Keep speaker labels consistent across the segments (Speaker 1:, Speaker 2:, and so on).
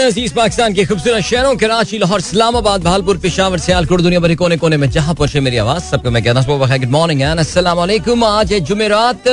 Speaker 1: अज़ीज़ पाकिस्तान के खूबसूरत शहरों, कराची, लाहौर, इस्लामाबाद, भालपुर, पिशावर, सियालकोट, दुनिया भरी कोने कोने में जहाँ पहुँचे मेरी आवाज़। सबको मैं कहना गुड मॉर्निंग एंड आज है जुमेरात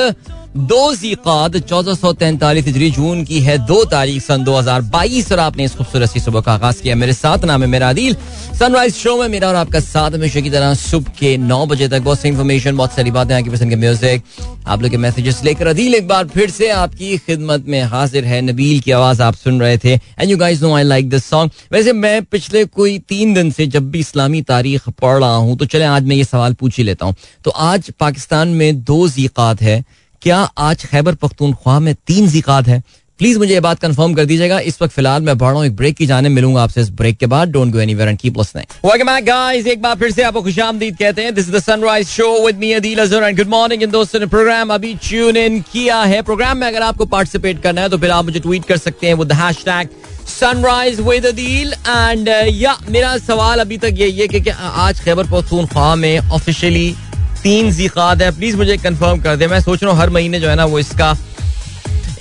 Speaker 1: दो जीकाद चौदह सौ तैंतालीस हिजरी जून की है, दो तारीख सन दो हज़ार बाईस, और आपने इस खूबसूरत सी सुबह का आगाज़ किया। मेरे साथ नाम है मेरा अदील सनराइज शो में मेरा और आपका साथ हमेशा की तरह सुबह के नौ बजे तक बहुत सी इन्फॉर्मेशन बहुत सारी बातें आपकी पसंद के म्यूज़िक आप लोग के मैसेजेस लेकर। अदील एक बार फिर से आपकी खिदमत में हाजिर है। नबील की आवाज़ आप सुन रहे थे। And you guys know I like this song वैसे मैं पिछले कोई तीन दिन से जब भी इस्लामी तारीख पढ़ रहा हूँ तो चले, आज मैं ये सवाल पूछ ही लेता हूँ। तो आज पाकिस्तान में दो जीकात है। क्या आज खैबर पख्तूनख्वा में तीन जिकात है? प्लीज़ मुझे ये बात कंफर्म कर दीजिएगा। इस वक्त फ़िलहाल मैं बढ़ रहा हूँ। एक ब्रेक की जाने मिलूँगा आपसे इस ब्रेक के बाद। Don't go anywhere and keep listening welcome back guys एक बार फिर से आपको खुशामदीद कहते हैं। This is the sunrise show with me Adeel Azhar and good morning इन दोस्तों ने प्रोग्राम अभी ट्यून इन किया है। प्रोग्राम में अगर आपको पार्टिसिपेट करना है तो फिर आप मुझे ट्वीट कर सकते हैं with hashtag sunrise with Adeel and या, मेरा सवाल अभी तक यही है कि आज खैबर पख्तूनख्वा में ऑफिशियली तीन जीकात है। प्लीज़ मुझे कंफर्म कर दे। मैं सोच रहा हूँ हर महीने जो है ना वो इसका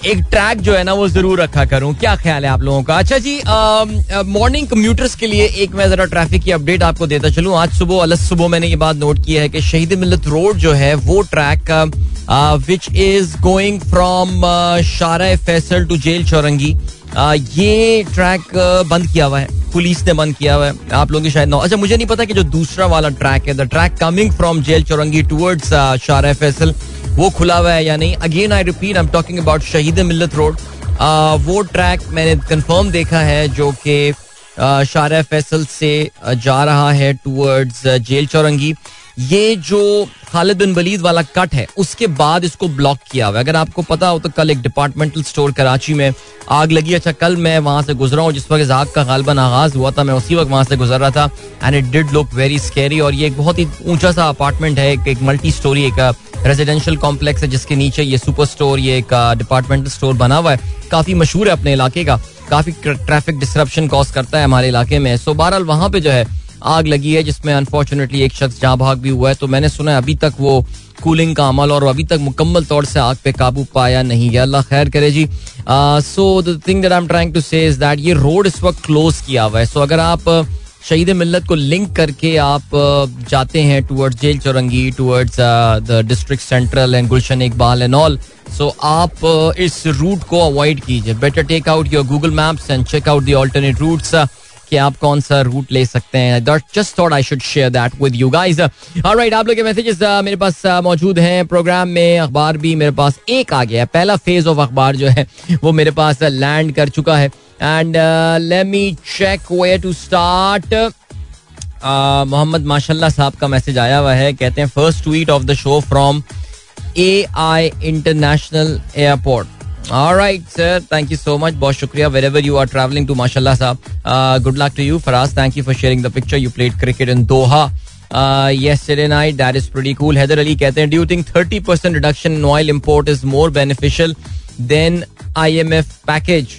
Speaker 1: एक ट्रैक जो है ना वो ज़रूर रखा करूँ। क्या ख्याल है आप लोगों का? अच्छा जी मॉर्निंग कम्यूटर्स के लिए एक मैं जरा ट्रैफ़िक की अपडेट आपको देता चलूँ। आज सुबह, अलग सुबह मैंने ये बात नोट की है कि शहीद मिलत रोड जो है वो track which is going from Shara Faisal to jail Chowrangi ये ट्रैक बंद किया हुआ है। पुलिस ने बंद किया हुआ है। आप लोगों की शायद ना अच्छा मुझे नहीं पता कि जो दूसरा वाला ट्रैक है the track coming from Jail Chowrangi towards Shara Faisal वो खुला हुआ है या नहीं? Again I repeat I am talking about Shaheed Millat road वो ट्रैक मैंने कंफर्म देखा है जो कि शारा फैसल से जा रहा है टूवर्ड्स जेल चौरंगी। ये जो खालिद बिन वलीद वाला कट है उसके बाद इसको ब्लॉक किया हुआ है। अगर आपको पता हो तो कल एक डिपार्टमेंटल स्टोर कराची में आग लगी। अच्छा कल मैं वहाँ से गुजरा हूँ जिस वक्त आग का गालबन आगाज़ हुआ था मैं उसी वक्त वहाँ से गुजर रहा था। And it did look very scary और ये एक बहुत ही ऊँचा सा अपार्टमेंट है एक, एक मल्टी स्टोरी एक रेजिडेंशियल कॉम्प्लेक्स है जिसके नीचे ये सुपर स्टोर ये एक डिपार्टमेंटल स्टोर बना हुआ है। काफ़ी मशहूर है अपने इलाके का। काफ़ी ट्रैफ़िक डिस्ट्रप्शन कॉज करता है हमारे इलाके में। सो बहरहाल वहाँ पे जो है आग लगी है, जिसमें अनफॉर्चुनेटली एक शख्स जहाँ भाग भी हुआ है। तो मैंने सुना है अभी तक वो कूलिंग का अमल और अभी तक मुकम्मल तौर से आग पे काबू पाया नहीं गया अल्लाह खैर करे जी। So the thing that I am trying to say is that ये रोड इस वक्त क्लोज किया हुआ है। सो अगर आप शहीद मिल्लत को लिंक करके आप जाते हैं towards Jail Chowrangi towards the district central and Gulshan Iqbal and all so आप इस रूट को अवॉइड कीजिए। Better take out your Google Maps and check out the alternate routes कि आप कौन सा रूट ले सकते हैं। Just thought I should share that with you guys alright आप लोग के मैसेजेस uh, मेरे पास uh, मौजूद हैं। प्रोग्राम में अखबार भी मेरे पास एक आ गया है। पहला फ़ेज़ ऑफ़ अखबार जो है वो मेरे पास लैंड uh, कर चुका है। And let me check way to start Mohammad Mashallah sahab का मैसेज आया हुआ है। कहते हैं first tweet of the show from A I international airport Right, sir. Thank you so much. बहुत शुक्रिया wherever you are traveling to, mashallah साहब. Uh, good luck to you. Faraz, thank you for sharing the picture. You played cricket in Doha. Uh, yesterday night, that is pretty cool. Heather Ali कहते हैं, do you think 30% reduction in oil import is more beneficial than IMF package?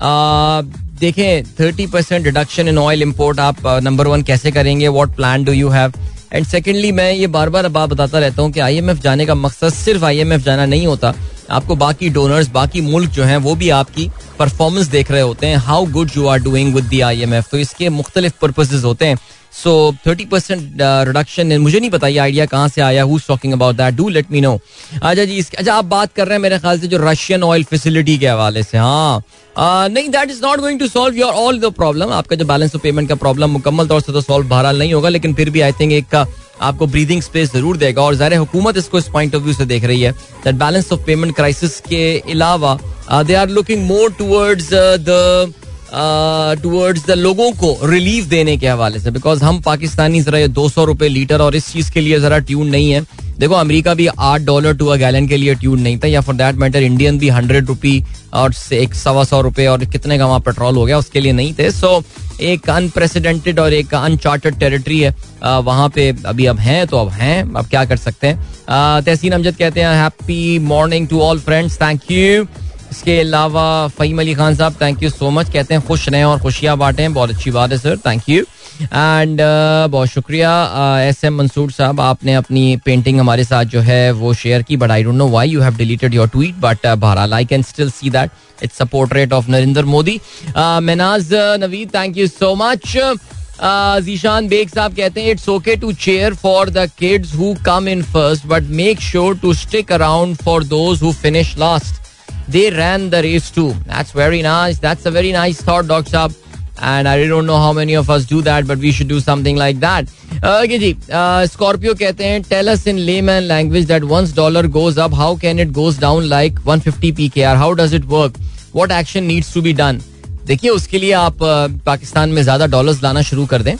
Speaker 1: Uh, देखें 30% reduction in oil import आप number one कैसे करेंगे what plan do you have and secondly मैं ये बार बार बात बताता रहता हूँ कि आईएमएफ जाने का मकसद सिर्फ़ आईएमएफ जाना नहीं होता आपको बाकी डोनर्स बाकी मुल्क जो हैं, वो भी आपकी परफॉर्मेंस देख रहे होते हैं how good you are doing with the I M F तो इसके मुख्तलिफ़ पर्पजेज होते हैं। सो थर्टी परसेंट रिडक्शन मुझे नहीं पता ये आइडिया कहाँ से आया who talking about that do let me know अच्छा जी इसके अच्छा आप बात कर रहे हैं मेरे ख्याल से जो रशियन ऑयल फैसिलिटी के हवाले से हाँ। Uh, नहीं that is not going to solve your all the problem आपका जो बैलेंस ऑफ़ पेमेंट का प्रॉब्लम मुकम्मल तौर से तो सॉल्व बहरहाल नहीं होगा लेकिन फिर भी आई थिंक एक का आपको ब्रीदिंग स्पेस ज़रूर देगा। और ज़ाहिर हुकूमत इसको इस पॉइंट ऑफ़ व्यू से देख रही है that balance of payment crisis के अलावा they are looking more towards the towards the लोगों को रिलीफ देने के हवाले से बिकॉज़ हम पाकिस्तानी जरा दो सौ रुपए लीटर और इस चीज़ के लिए जरा ट्यून नहीं है। देखो अमेरिका भी आठ डॉलर टू अ गैलन के लिए ट्यून नहीं था या फॉर दैट मैटर इंडियन भी हंड्रेड रुपी और एक सवा सौ रुपए और कितने का वहाँ पेट्रोल हो गया उसके लिए नहीं थे। सो so, एक अनप्रेसिडेंटेड और एक अनचार्टेड टेरिटरी है। आ, वहाँ पे अभी अब हैं तो अब हैं अब क्या कर सकते हैं? तहसीन अमजद कहते हैं happy morning to all friends thank you इसके अलावा फ़हीम अली खान साहब थैंक यू सो मच कहते हैं खुश रहें और खुशियाँ बांटें। बहुत अच्छी बात है sir thank you and uh, बहुत शुक्रिया एस एम मंसूर साहब आपने अपनी पेंटिंग हमारे साथ जो है वो शेयर की but I don't know why you have deleted your tweet but बहरहाल I can still see that it's a portrait of Narendra Modi Menaj Naveed thank you so much Zeeshan Baig sahab कहते हैं it's okay to cheer for the kids who come in first but make sure to stick around for those who finish last they ran the race too. That's very nice. That's a very nice thought, Doc Saab. And I really don't know how many of us do that, but we should do something like that. Okay, जी. Scorpio कहते हैं tell us in layman language that once dollar goes up, how can it goes down like 150 PKR? How does it work? What action needs to be done? देखिए उसके लिए आप पाकिस्तान में ज़्यादा dollars लाना शुरू कर दें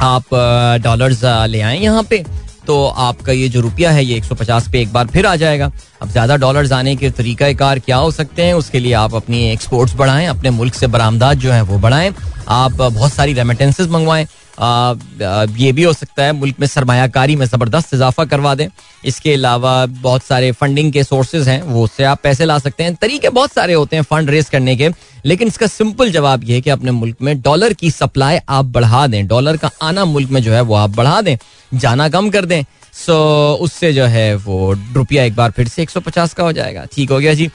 Speaker 1: आप डॉलर्स ले आए यहाँ पे तो आपका ये जो रुपया है, ये 150 पे एक बार फिर आ जाएगा। अब ज़्यादा डॉलर आने के तरीका कार क्या हो सकते हैं, उसके लिए आप अपनी एक्सपोर्ट्स बढ़ाएँ, अपने मुल्क से बरामदाद जो है वो बढ़ाएँ। आप बहुत सारी रेमिटेंसेज मंगवाएँ। ये भी हो सकता है मुल्क में सरमायाकारी में ज़बरदस्त इजाफा करवा दें। इसके अलावा बहुत सारे फंडिंग के सोर्सेज हैं वो उससे आप पैसे ला सकते हैं। तरीके बहुत सारे होते हैं फंड रेज करने के लेकिन इसका सिंपल जवाब ये है कि अपने मुल्क में डॉलर की सप्लाई आप बढ़ा दें। डॉलर का आना मुल्क में जो है वो आप बढ़ा दें जाना कम कर दें। सो उससे जो है वो रुपया एक बार फिर से 150 का हो जाएगा। ठीक हो गया जी। आ,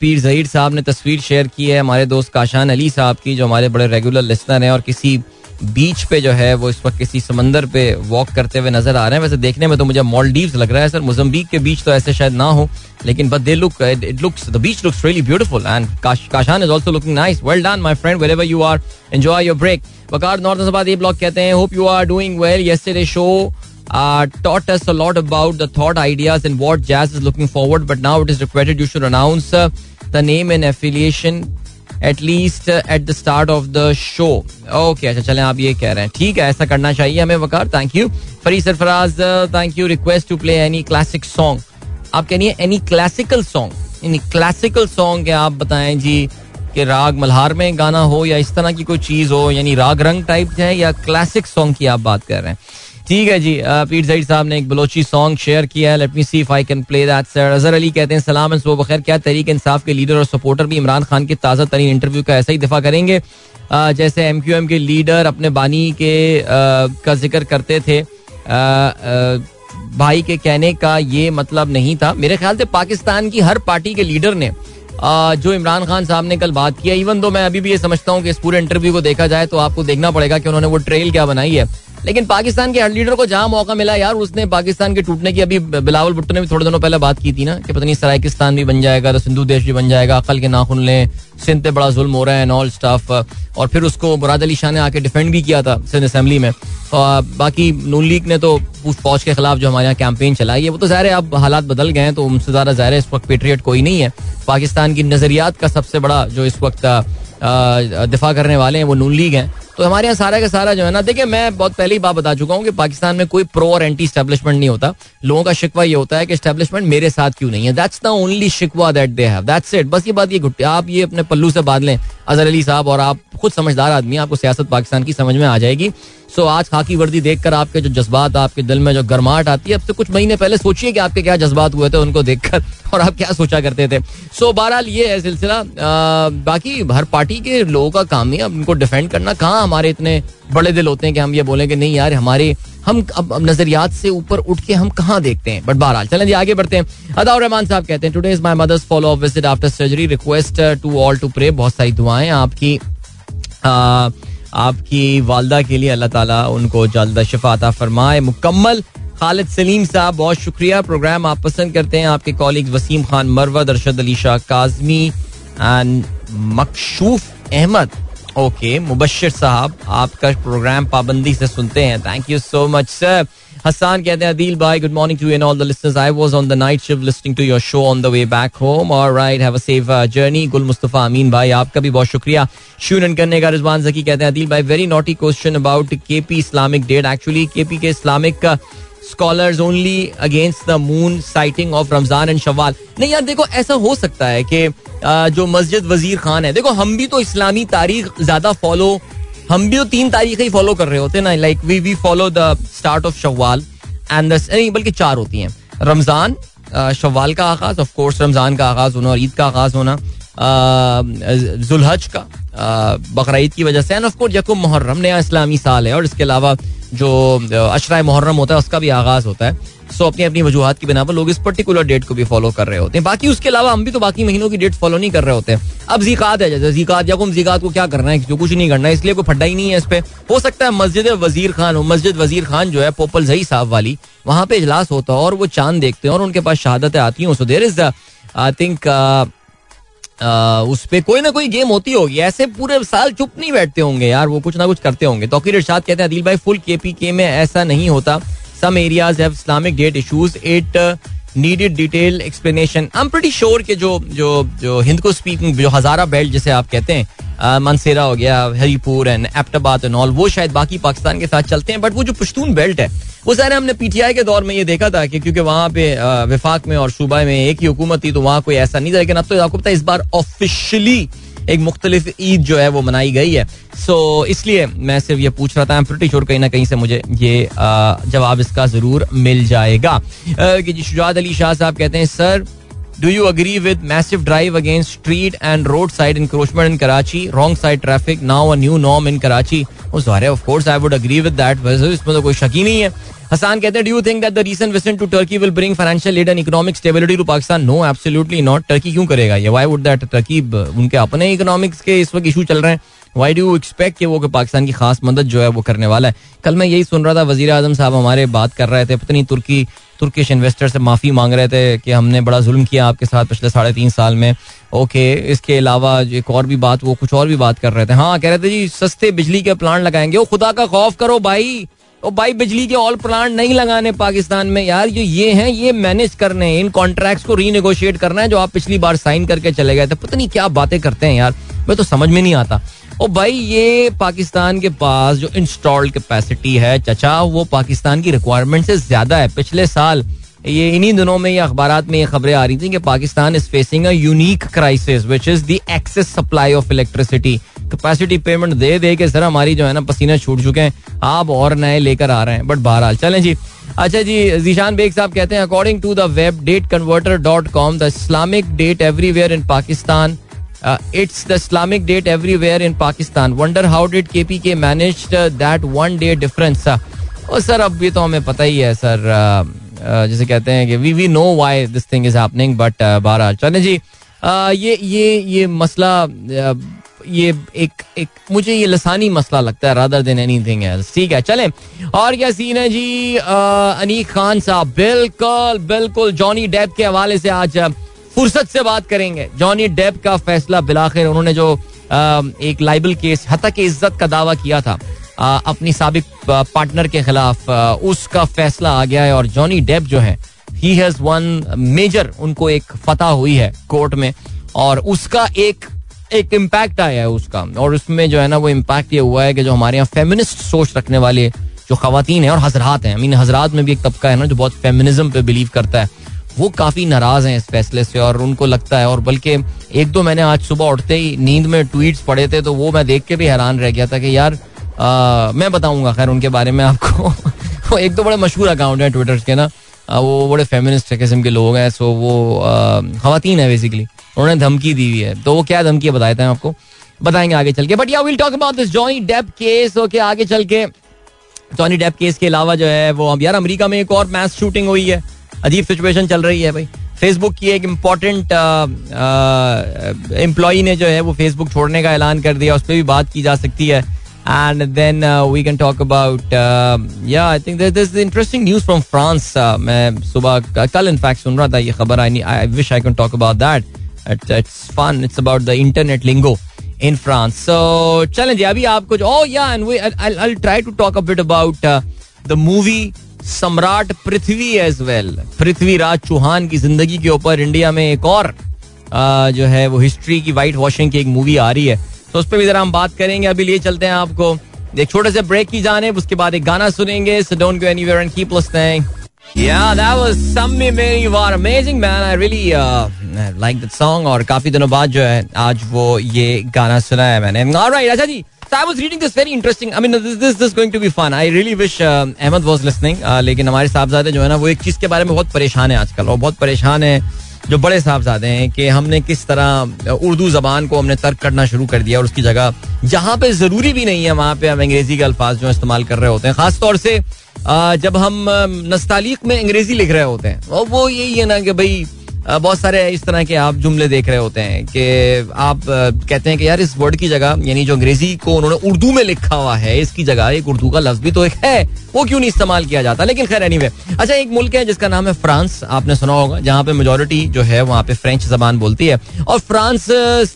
Speaker 1: पीर जहीर साहब ने तस्वीर शेयर की है हमारे दोस्त काशान अली साहब की जो हमारे बड़े रेगुलर लिस्नर हैं और किसी बीच पे जो है वो इस वक्त किसी समंदर पे वॉक करते हुए नज़र आ रहे हैं। वैसे देखने में तो मुझे मॉलडीव्स लग रहा है सर। मोजम्बिक के बीच तो ऐसे शायद ना हो लेकिन but they look it looks the beach looks really beautiful and Kashan is also looking nice well done my friend wherever you are enjoy your break Waqar north बाद ये blog कहते हैं hope you are doing well yesterday show uh, taught us a lot about the thought ideas jazz is looking forward. But now it is required you should announce uh, the name and affiliation. At least at the start of the show okay अच्छा चलें, आप ये कह रहे हैं। ठीक है, ऐसा करना चाहिए हमें, Waqar thank you Fari Sarfaraz thank you request to play any classic song आप कहिए any classical song any classical song क्या आप बताएँ जी, कि राग मल्हार में गाना हो या इस तरह की कोई चीज़ हो, यानी राग रंग टाइप है या क्लासिक सॉन्ग की आप बात कर रहे हैं? ठीक है जी पीर जईद साहब ने एक बलोची सॉन्ग शेयर किया है। Let me see if I can play that sir Azhar Ali कहते हैं, सलाम एंड बखैर, क्या तरीक इंसाफ के लीडर और सपोर्टर भी इमरान खान के ताज़ा तरीन इंटरव्यू का ऐसा ही दिफा करेंगे? जैसे एम क्यू एम के लीडर अपने बानी के का ज़िक्र करते थे। भाई के कहने का ये मतलब नहीं था। मेरे ख्याल से पाकिस्तान की हर पार्टी के लीडर ने जो इमरान खान साहब ने कल बात किया इवन दो मैं अभी भी ये समझता हूँ कि इस पूरे इंटरव्यू को देखा जाए तो आपको देखना पड़ेगा कि उन्होंने वो ट्रेल क्या बनाई है। लेकिन पाकिस्तान के लीडर को जहाँ मौका मिला यार, उसने पाकिस्तान के टूटने की अभी बिलावल भुट्टो ने भी थोड़े दिनों पहले बात की थी ना कि पता नहीं सरायकिस्तान भी बन जाएगा तो सिंधु देश भी बन जाएगा, अकल के नाखुन लें सिंध पे बड़ा जुल्म हो रहा है एंड ऑल स्टाफ और फिर उसको मुराद अली शाह ने आके डिफेंड भी किया था सिंध असेंबली में। और बाकी नून लीग ने तो फौज के खिलाफ जो हमारे यहाँ कैंपेन चलाई है, वो तो ज़ाहिर है अब हालात बदल गए हैं तो उनसे ज़्यादा ज़ाहिर है इस वक्त पेट्रियट कोई नहीं है। पाकिस्तान की नज़रियात का सबसे बड़ा जो इस वक्त दिफा करने वाले हैं, वो नून लीग हैं। तो हमारे यहाँ सारा का सारा जो है ना, देखिए, मैं बहुत पहले ही बात बता चुका हूँ कि पाकिस्तान में कोई प्रो और एंटी स्टेब्लिशमेंट नहीं होता। लोगों का शिकवा ये होता है कि स्टेब्लिशमेंट मेरे साथ क्यों नहीं है? दैट्स द ओनली शिकवा that they have that's it बस ये बात, ये घुट्टे आप ये अपने पल्लू से बात लें, अजहर अली साहब, और आप खुद समझदार आदमी आपको सियासत पाकिस्तान की समझ में आ जाएगी। सो आज खाकी वर्दी देखकर आपके जो जज्बात, आपके दिल में जो गर्माहट आती है, अब से कुछ महीने पहले सोचिए कि आपके क्या जज्बात हुए थे उनको देखकर, और आप क्या सोचा करते थे। सो बहरहाल ये है सिलसिला। बाकी हर पार्टी के लोगों का काम है उनको डिफेंड करना कहाँ हमारे इतने बड़े दिल होते हैं कि हम ये बोलें कि नहीं यार हमारे हम अब नजरियात से ऊपर उठ के हम कहाँ देखते हैं? बट बहरहाल चलें जी आगे बढ़ते हैं। अदाउर रहमान साहब कहते हैं today is my mother's follow up visit after surgery request to all to pray बहुत सारी दुआएँ आपकी आ, आपकी वालदा के लिए अल्लाह ताला उनको जल्द शिफाता फरमाए। मुकम्मल खालिद सलीम साहब बहुत शुक्रिया। प्रोग्राम आप पसंद करते हैं आपके colleague Waseem Khan मरवद Arshad Ali Shah Kazmi and Makshoof Ahmed. Okay, Mubashar साहब, आपका प्रोग्राम पाबंदी से सुनते हैं। Thank you so much sir Hassan कहते हैं, अदील भाई good morning to and all the listeners I was on the night shift listening to your show on the way back home alright have a safe journey Gul Mustafa Amin भाई आपका भी बहुत शुक्रिया श्यून करने का रिजवान जकी कहते हैं, अदील भाई very naughty question about KP Islamic date actually KP के Islamic scholars only against the moon sighting of Ramzan and Shawwal नहीं यार, देखो, ऐसा हो सकता है कि जो मस्जिद वज़ीर खान है, देखो, हम भी तो इस्लामी तारीख ज़्यादा फॉलो हम भी तो तीन तारीख ही फॉलो कर रहे होते ना like we we follow the start of Shawwal and नहीं, बल्कि चार होती हैं। रमज़ान शवाल का आगाज़ ऑफ़ कोर्स रमज़ान का आगाज़ होना और ईद का आगाज़ होना जुलहज का बकरीद की वजह से एंड ऑफ़ कोर्स यकुम मुहर्रम नया इस्लामी साल है और इसके अलावा जो अशरा मुहर्रम होता है, उसका भी आगाज़ होता है। सो अपनी अपनी वजूहत की बिना पर लोग इस पर्टिकुलर डेट को भी फॉलो कर रहे होते हैं। बाकी उसके अलावा हम भी तो बाकी महीनों की डेट फॉलो नहीं कर रहे होते हैं। अब जीकात है, जैसे जीकात या जीकात को क्या करना है, जो कुछ नहीं करना है, इसलिए कोई फड्डा ही नहीं है इस पर हो सकता है मस्जिद वज़ीर खान हो, मस्जिद वज़ीर खान जो है, पोपल जही साहब वाली, वहाँ पे इजलास होता है और वो चाँद देखते हैं और उनके पास शहादतें आती हूँ। सो देर इज़ आई थिंक उस पर कोई ना कोई गेम होती होगी। ऐसे पूरे साल चुप नहीं बैठते होंगे यार, वो कुछ ना कुछ करते होंगे। तो इरशाद कहते हैं, अदिल भाई फुल के पी के में ऐसा नहीं होता। Some areas have Islamic date issues it needed detail explanation I am pretty sure के जो जो जो हिंद को स्पीकिंग जो हजारा बेल्ट जिसे आप कहते हैं मनसेरा हो गया Haripur and Abbottabad and all वो शायद बाकी पाकिस्तान के साथ चलते हैं बट वो जो पश्तून बेल्ट है वो सारे हमने पीटीआई के दौर में ये देखा था कि क्योंकि वहाँ पे विफाक में और सूबा में एक ही हुकूमत थी तो वहाँ कोई ऐसा नहीं था लेकिन अब तो आपको पता है इस बार ऑफिशियली एक मुख्तलिफ़ ईद जो है वो मनाई गई है। सो so, इसलिए मैं सिर्फ़ ये पूछ रहा था प्रिटी श्योर कहीं ना कहीं से मुझे ये जवाब इसका ज़रूर मिल जाएगा। कि जी शुजात अली शाह साहब कहते हैं sir You agree with massive drive against street and roadside encroachment in Karachi? Wrong side traffic now a new norm in Karachi. Oh, sorry, of course I would agree with that. इसमें तो कोई शक ही नहीं है हसान कहते हैं do you think that the recent visit to Turkey will bring financial aid and economic stability to Pakistan no absolutely not Turkey क्यों करेगा ये व्हाई वुड दैट टर्की उनके अपने इकोनॉमिक्स के इस वक्त इशू चल रहे हैं वाई डू एक्सपेक्ट कि वो कि पाकिस्तान की खास मदद जो है वो करने वाला है कल मैं यही सुन रहा था वज़ीर आज़म साहब हमारे बात कर रहे थे पता नहीं तुर्की तुर्किश इन्वेस्टर से माफ़ी मांग रहे थे कि हमने बड़ा जुल्म किया आपके साथ पिछले साढ़े तीन साल में। ओके इसके अलावा एक और भी बात, वो कुछ और भी बात कर रहे थे। हाँ कह रहे थे जी, सस्ते बिजली के प्लांट लगाएँगे। वो खुदा का खौफ करो भाई। ओ, भाई, बिजली के ऑल प्लांट नहीं लगाने पाकिस्तान में। यार जो ये हैं, ये मैनेज करने हैं। इन कॉन्ट्रैक्ट्स को रीनेगोशिएट करना है जो आप पिछली बार साइन करके चले गए थे। पता नहीं क्या बातें करते हैं यार। मैं तो समझ में नहीं आता। ओ भाई, ये पाकिस्तान के पास जो इंस्टॉल्ड कैपेसिटी है, चचा, वो पाकिस्तान की रिक्वायरमेंट से ज़्यादा है। पिछले साल, ये इन्हीं दिनों में ये अखबार में ये खबरें आ रही थी कि Pakistan is facing a unique crisis which is the excess supply of electricity capacity payment दे दे के सर, हमारी जो है ना पसीना छूट चुके हैं। आप और नए लेकर आ रहे हैं। बट बहरहाल, चलें जी। अच्छा जी, जीशान बेग साहब कहते हैं according to the web date converter dot com the Islamic date everywhere in Pakistan it's the Islamic date everywhere in Pakistan wonder how did K P K manage that one day difference sir अब ये तो हमें पता ही है sir जैसे कहते हैं कि we we know why this thing is happening but बहरहाल, चले जी। ये ये ये मसला ये एक एक, मुझे ये लसानी मसला लगता है रादर देन एनीथिंग एल्स ठीक है, चलें। और क्या सीन है जी? अनीक खान साहब, बिल्कुल बिल्कुल जॉनी डेप के हवाले से आज फुर्सत से बात करेंगे। जॉनी डेप का फैसला बिलाखिर, उन्होंने जो एक लाइबल केस हतक इज़्ज़त का दावा किया था अपनी सबक पार्टनर के खिलाफ उसका फैसला आ गया है और जॉनी डेप जो है ही हैज़ वन मेजर उनको एक फतह हुई है कोर्ट में, और उसका एक एक इम्पैक्ट आया है उसका, और उसमें जो है ना वो इम्पैक्ट ये हुआ है कि जो हमारे यहाँ फेमिनिस्ट सोच रखने वाले जो खातन है और हजरात हैं मीन हजरात में भी एक तबका है ना जो बहुत फेमिनिज्म पे बिलीव करता है। वो काफ़ी नाराज़ हैं इस फैसले से और उनको लगता है और बल्कि एक दो मैंने आज सुबह उठते ही नींद में ट्वीट्स पढ़े थे तो वो मैं देख के भी हैरान रह गया था कि यार आ, मैं बताऊँगा खैर उनके बारे में आपको। वो एक तो बड़े मशहूर अकाउंट है ट्विटर के ना। वो बड़े फेमिनिस्ट किस्म के लोग हैं सो वो खातन है बेसिकली उन्होंने धमकी दी हुई है। तो वो क्या धमकी बताए थे आपको? बताएँगे आगे चल के। But yeah will talk about this Johnny Depp case okay आगे चल के। जॉनी डेप केस के अलावा जो है वो यार अमेरिका में एक और मैस शूटिंग हुई है। अजीब सिचुएशन चल रही है भाई। फेसबुक की एक इंपॉर्टेंट एम्प्लॉय ने जो है वो फेसबुक छोड़ने का ऐलान कर दिया उस पर भी बात की जा सकती है। Can talk about uh, yeah I think there, there's interesting news from France. uh, मैं सुबह कल इनफैक्ट सुन रहा था ये खबर आई I wish I can talk about that it's fun it's about the internet lingo in France. So चलें जी अभी आप कुछ we I'll, I'll try to talk a bit about uh, the movie Samrat Prithvi as well Prithviraj Chauhan की ज़िंदगी के ऊपर India में एक और uh, जो है वो हिस्ट्री की वाइट वॉशिंग की एक मूवी आ रही है। तो उस पर भी जरा हम बात करेंगे। अभी लिए चलते हैं आपको। एक छोटे से ब्रेक की जाने उसके बाद एक गाना सुनेंगे। So don't go anywhere and keep listening Yeah, that was Sammi Meri War. Amazing man. I really uh, like that song और काफ़ी दिनों बाद जो है आज वो ये गाना सुना है मैंने। Alright, अच्छा जी So I was reading this very interesting. I mean, this this this is going to be fun. I really wish uh, Ahmed was listening. Uh, लेकिन हमारे साहबजादे जो है ना वो एक चीज़ के बारे में बहुत परेशान है आजकल और बहुत परेशान है जो बड़े साहबजादे हैं कि हमने किस तरह उर्दू जबान को हमने तर्क करना शुरू कर दिया और उसकी जगह जहाँ पे ज़रूरी भी नहीं है वहाँ पे हम अंग्रेज़ी के अल्फाज जो इस्तेमाल कर रहे होते हैं खासतौर से जब हम नस्तालीक में अंग्रेज़ी लिख रहे होते हैं और वो यही है ना कि भाई बहुत सारे इस तरह के आप जुमले देख रहे होते हैं कि आप कहते हैं कि यार इस वर्ड की जगह, यानी जो अंग्रेज़ी को उन्होंने उर्दू में लिखा हुआ है, इसकी जगह एक उर्दू का लफ्ज भी तो एक है, वो क्यों नहीं इस्तेमाल किया जाता? लेकिन खैर एनीवे अच्छा एक मुल्क है जिसका नाम है फ्रांस, आपने सुना होगा, जहाँ पे मेजोरिटी जो है, वहाँ पे फ्रेंच जबान बोलती है। और फ्रांस,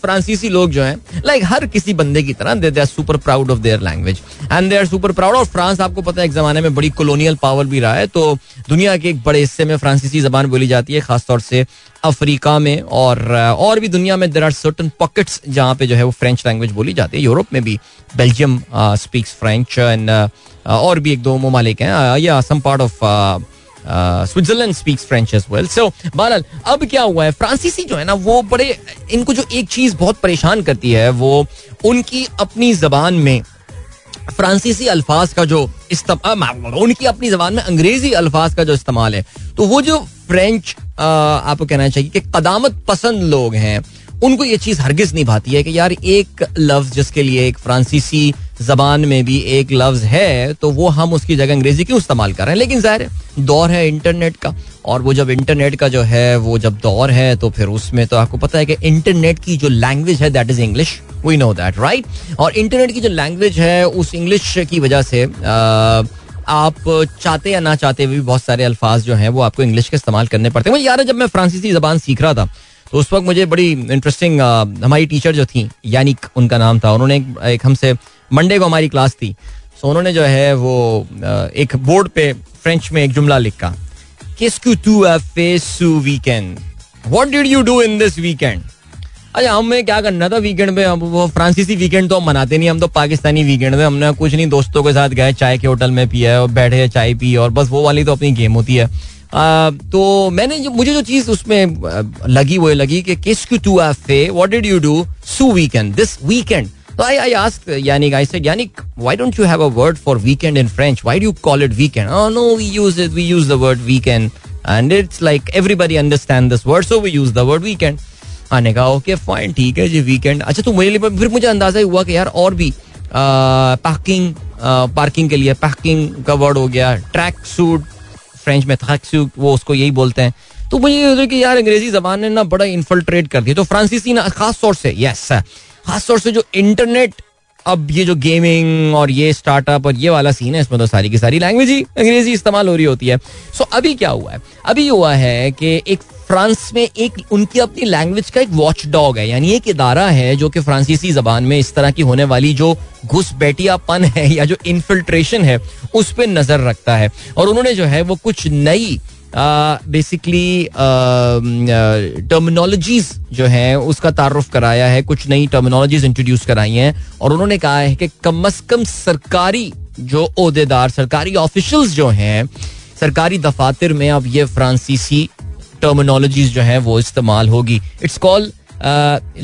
Speaker 1: फ्रांसीसी लोग जो है लाइक हर किसी बंदे की तरह they are super proud of their language and they are super proud और फ्रांस, आपको पता है, एक जमाने में बड़ी कॉलोनियल पावर भी रहा है तो दुनिया के एक बड़े हिस्से में फ्रांसीसी जबान बोली जाती है, खासतौर से अफ्रीका में और और भी दुनिया में देर आर सर्टन पॉकेट्स जहाँ पे जो है वो फ्रेंच लैंग्वेज बोली जाती है। यूरोप में भी बेल्जियम स्पीक्स फ्रेंच एंड और भी एक दो ममालिक हैं। या some part of Switzerland speaks French as well so बहरहाल, अब क्या हुआ है? फ्रांसीसी जो है ना, वो बड़े, इनको जो एक चीज़ बहुत परेशान करती है, वो उनकी अपनी जबान में फ्रांसीसी अल्फाज का जो इस्तेमाल उनकी अपनी जबान में अंग्रेज़ी अल्फाज का जो इस्तेमाल है तो वो जो फ्रेंच आपको कहना चाहिए कि कदामत पसंद लोग हैं। उनको ये चीज़ हरगिज नहीं भाती है कि यार एक लफ्ज जिसके लिए एक फ्रांसीसी जबान में भी एक लफ्ज है तो वो हम उसकी जगह अंग्रेज़ी क्यों इस्तेमाल कर रहे हैं? लेकिन ज़ाहिर है, दौर है इंटरनेट का, और वो जब इंटरनेट का जो है, वो जब दौर है तो फिर उसमें तो आपको पता है कि इंटरनेट की जो लैंग्वेज है, that is English. We know that right और इंटरनेट की जो लैंग्वेज है, उस इंग्लिश की वजह से आप चाहते या ना चाहते हुए भी बहुत सारे अल्फाज जो हैं वो आपको इंग्लिश के इस्तेमाल करने पड़ते हैं। यार जब मैं फ्रांसीसी जबान सीख रहा था तो उस वक्त मुझे बड़ी इंटरेस्टिंग हमारी टीचर जो थी यानी उनका नाम था। उन्होंने एक हमसे मंडे को हमारी क्लास थी। सो उन्होंने जो है वो एक बोर्ड पे फ्रेंच में एक जुमला लिखा। किसकू टू face weekend what did you do in this weekend अच्छा हमें क्या करना था वीकेंड में? अब वो फ्रांसीसी वीकेंड तो हम मनाते नहीं हम तो पाकिस्तानी वीकेंड में हमने कुछ नहीं दोस्तों के साथ गए चाय के होटल में पिया है और बैठे चाय पी और बस वो वाली तो अपनी गेम होती है। आ, तो मैंने जो, मुझे जो चीज़ उसमें लगी वो लगी कि किस क्यू टू फे what did you do so weekend this weekend तो आई आई आस्क यानी आई सेड यानी why don't you have a word for weekend in French why do call it weekend no we use it we use the word weekend and it's like everybody understand this word so we use the word weekend आने का। Okay fine ठीक है जी weekend अच्छा तो मेरे लिए फिर मुझे अंदाज़ा ही हुआ कि यार और भी पार्किंग पार्किंग के लिए। पार्किंग का वर्ड हो गया ट्रैक सूट फ्रेंच में ट्रैक सूट वो उसको यही बोलते हैं। तो मुझे ये कि यार अंग्रेज़ी जबान ने ना बड़ा इन्फल्ट्रेट कर दिया। तो फ्रांसीसी ना खास तौर से यस खास तौर से जो इंटरनेट अब ये जो गेमिंग और ये स्टार्टअप और ये वाला सीन है इसमें तो सारी की सारी लैंग्वेज ही अंग्रेज़ी इस्तेमाल हो रही होती है। सो so, अभी क्या हुआ है? अभी हुआ है कि एक फ्रांस में एक, उनकी अपनी लैंग्वेज का एक वॉच डॉग है। यानी एक इदारा है जो कि फ्रांसीसी जबान में इस तरह की होने वाली जो घुस बैठियापन है या जो इन्फिल्ट्रेशन है, उस पर नज़र रखता है। और उन्होंने जो है वो कुछ नई बेसिकली टर्मिनोलॉजीज जो है, उसका तारुफ कराया है। कुछ नई टर्मिनोलॉजीज इंट्रोड्यूस कराई हैं। और उन्होंने कहा है कि कम अज कम सरकारी जो अहदेदार सरकारी ऑफिशल्स जो हैं, सरकारी दफातर में अब ये फ्रांसीसी टर्मिनोलॉजीज जो है वो इस्तेमाल होगी। इट्स कॉल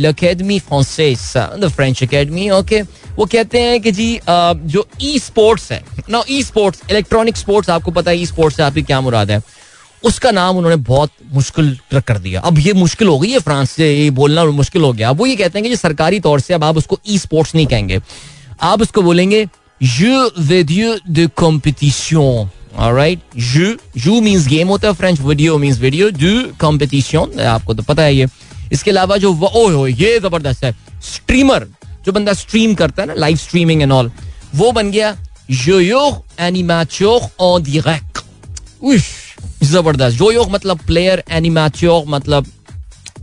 Speaker 1: अकेडमी फ्रांसेस द फ्रेंच अकेडमी ओके वो कहते हैं कि जी uh, जो ई स्पोर्ट्स है ना ई स्पोर्ट्स इलेक्ट्रॉनिक स्पोर्ट्स आपको पता है ई स्पोर्ट्स से आपकी क्या मुराद है? उसका नाम उन्होंने बहुत मुश्किल कर दिया। अब ये मुश्किल हो गई है फ्रांस से ये बोलना मुश्किल हो गया। अब वो ये कहते हैं कि सरकारी तौर से अब आप उसको ई स्पोर्ट्स नहीं कहेंगे। आप उसको बोलेंगे जू वीडियो de compétition। राइट जू जू मींस गेम होता है फ्रेंच वीडियो मींस वीडियो डू कॉम्पिटिशन आपको तो पता है ये। इसके अलावा जो ओ हो ये ज़बरदस्त है। स्ट्रीमर जो बंदा स्ट्रीम करता है ना लाइव स्ट्रीमिंग एंड ऑल वो बन गया जो योग एनिमेचोर ऑन direct ज़बरदस्त। जो योग मतलब प्लेयर एनिमेचोर मतलब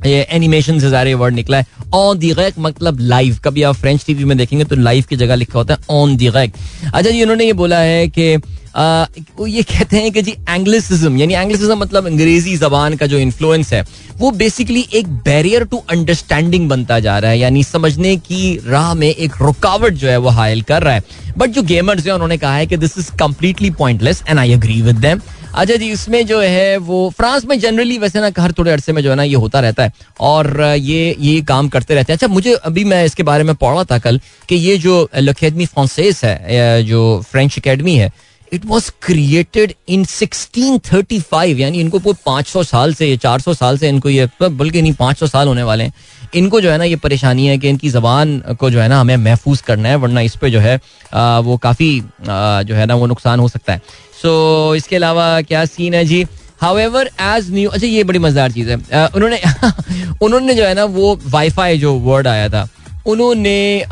Speaker 1: ये एनिमेशन से सारे वर्ड निकला है। ऑन दी गैक मतलब लाइव कभी आप फ्रेंच टीवी में देखेंगे तो लाइव की जगह लिखा होता है ऑन दी गैक अच्छा जी उन्होंने ये बोला है कि ये कहते हैं कि जी एंग्लिसिज्म यानी एंग्लिसिज्म मतलब अंग्रेज़ी जबान का जो इन्फ्लुएंस है, वो बेसिकली एक बैरियर टू अंडरस्टैंडिंग बनता जा रहा है, यानी समझने की राह में एक रुकावट जो है वो हायल कर रहा है। बट जो गेमर्स हैं, उन्होंने कहा है कि this is completely pointless and I agree with them अच्छा जी, इसमें जो है वो, फ्रांस में जनरली वैसे ना हर थोड़े अरसे में जो है ना ये होता रहता है, और ये ये काम करते रहते हैं। अच्छा मुझे अभी मैं इसके बारे में पढ़ा था कल कि ये जो अकेडमी फ्रांसेस है जो फ्रेंच अकेडमी है इट वॉज़ क्रिएटेड इन 1635 यानी इनको पूरे कोई 500 साल से या 400 साल से इनको ये बल्कि नहीं 500 साल होने वाले हैं। इनको जो है ना ये परेशानी है कि इनकी जबान को जो है ना हमें महफूज करना है वरना इस पर जो है आ, वो काफ़ी जो है ना वो नुकसान हो सकता है। सो so, इसके अलावा क्या सीन है जी? हाउएवर एज न्यू अच्छा ये बड़ी मज़ेदार चीज़ है। उन्होंने उन्होंने जो है ना वो वाईफाई जो वर्ड आया था उन्होंने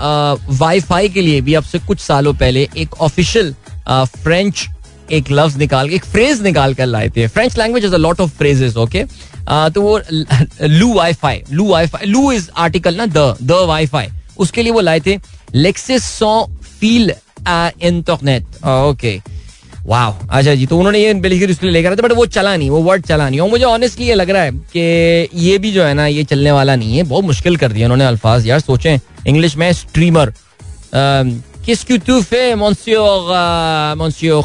Speaker 1: वाईफाई के लिए भी अब से कुछ सालों पहले एक ऑफिशियल फ्रेंच एक लफ्ज निकाल के, एक फ्रेज निकाल कर लाए थे। French language is a lot of phrases okay तो वो लू वाई फाई लू वाई फाई लू इज़ आर्टिकल ना द द वाई फाई उसके लिए वो लाए थे lexis so feel internet okay वाह अच्छा जी तो उन्होंने ये बिल्कुल उसके लेकर आए थे बट वो चला नहीं, वो वर्ड चला नहीं। और मुझे ऑनेस्टली ये लग रहा है कि ये भी जो है ना, ये चलने वाला नहीं है, बहुत मुश्किल कर दिया उन्होंने अल्फाज। यार सोचें इंग्लिश में स्ट्रीमर किसकी टू मोनसियोर मोनसियोर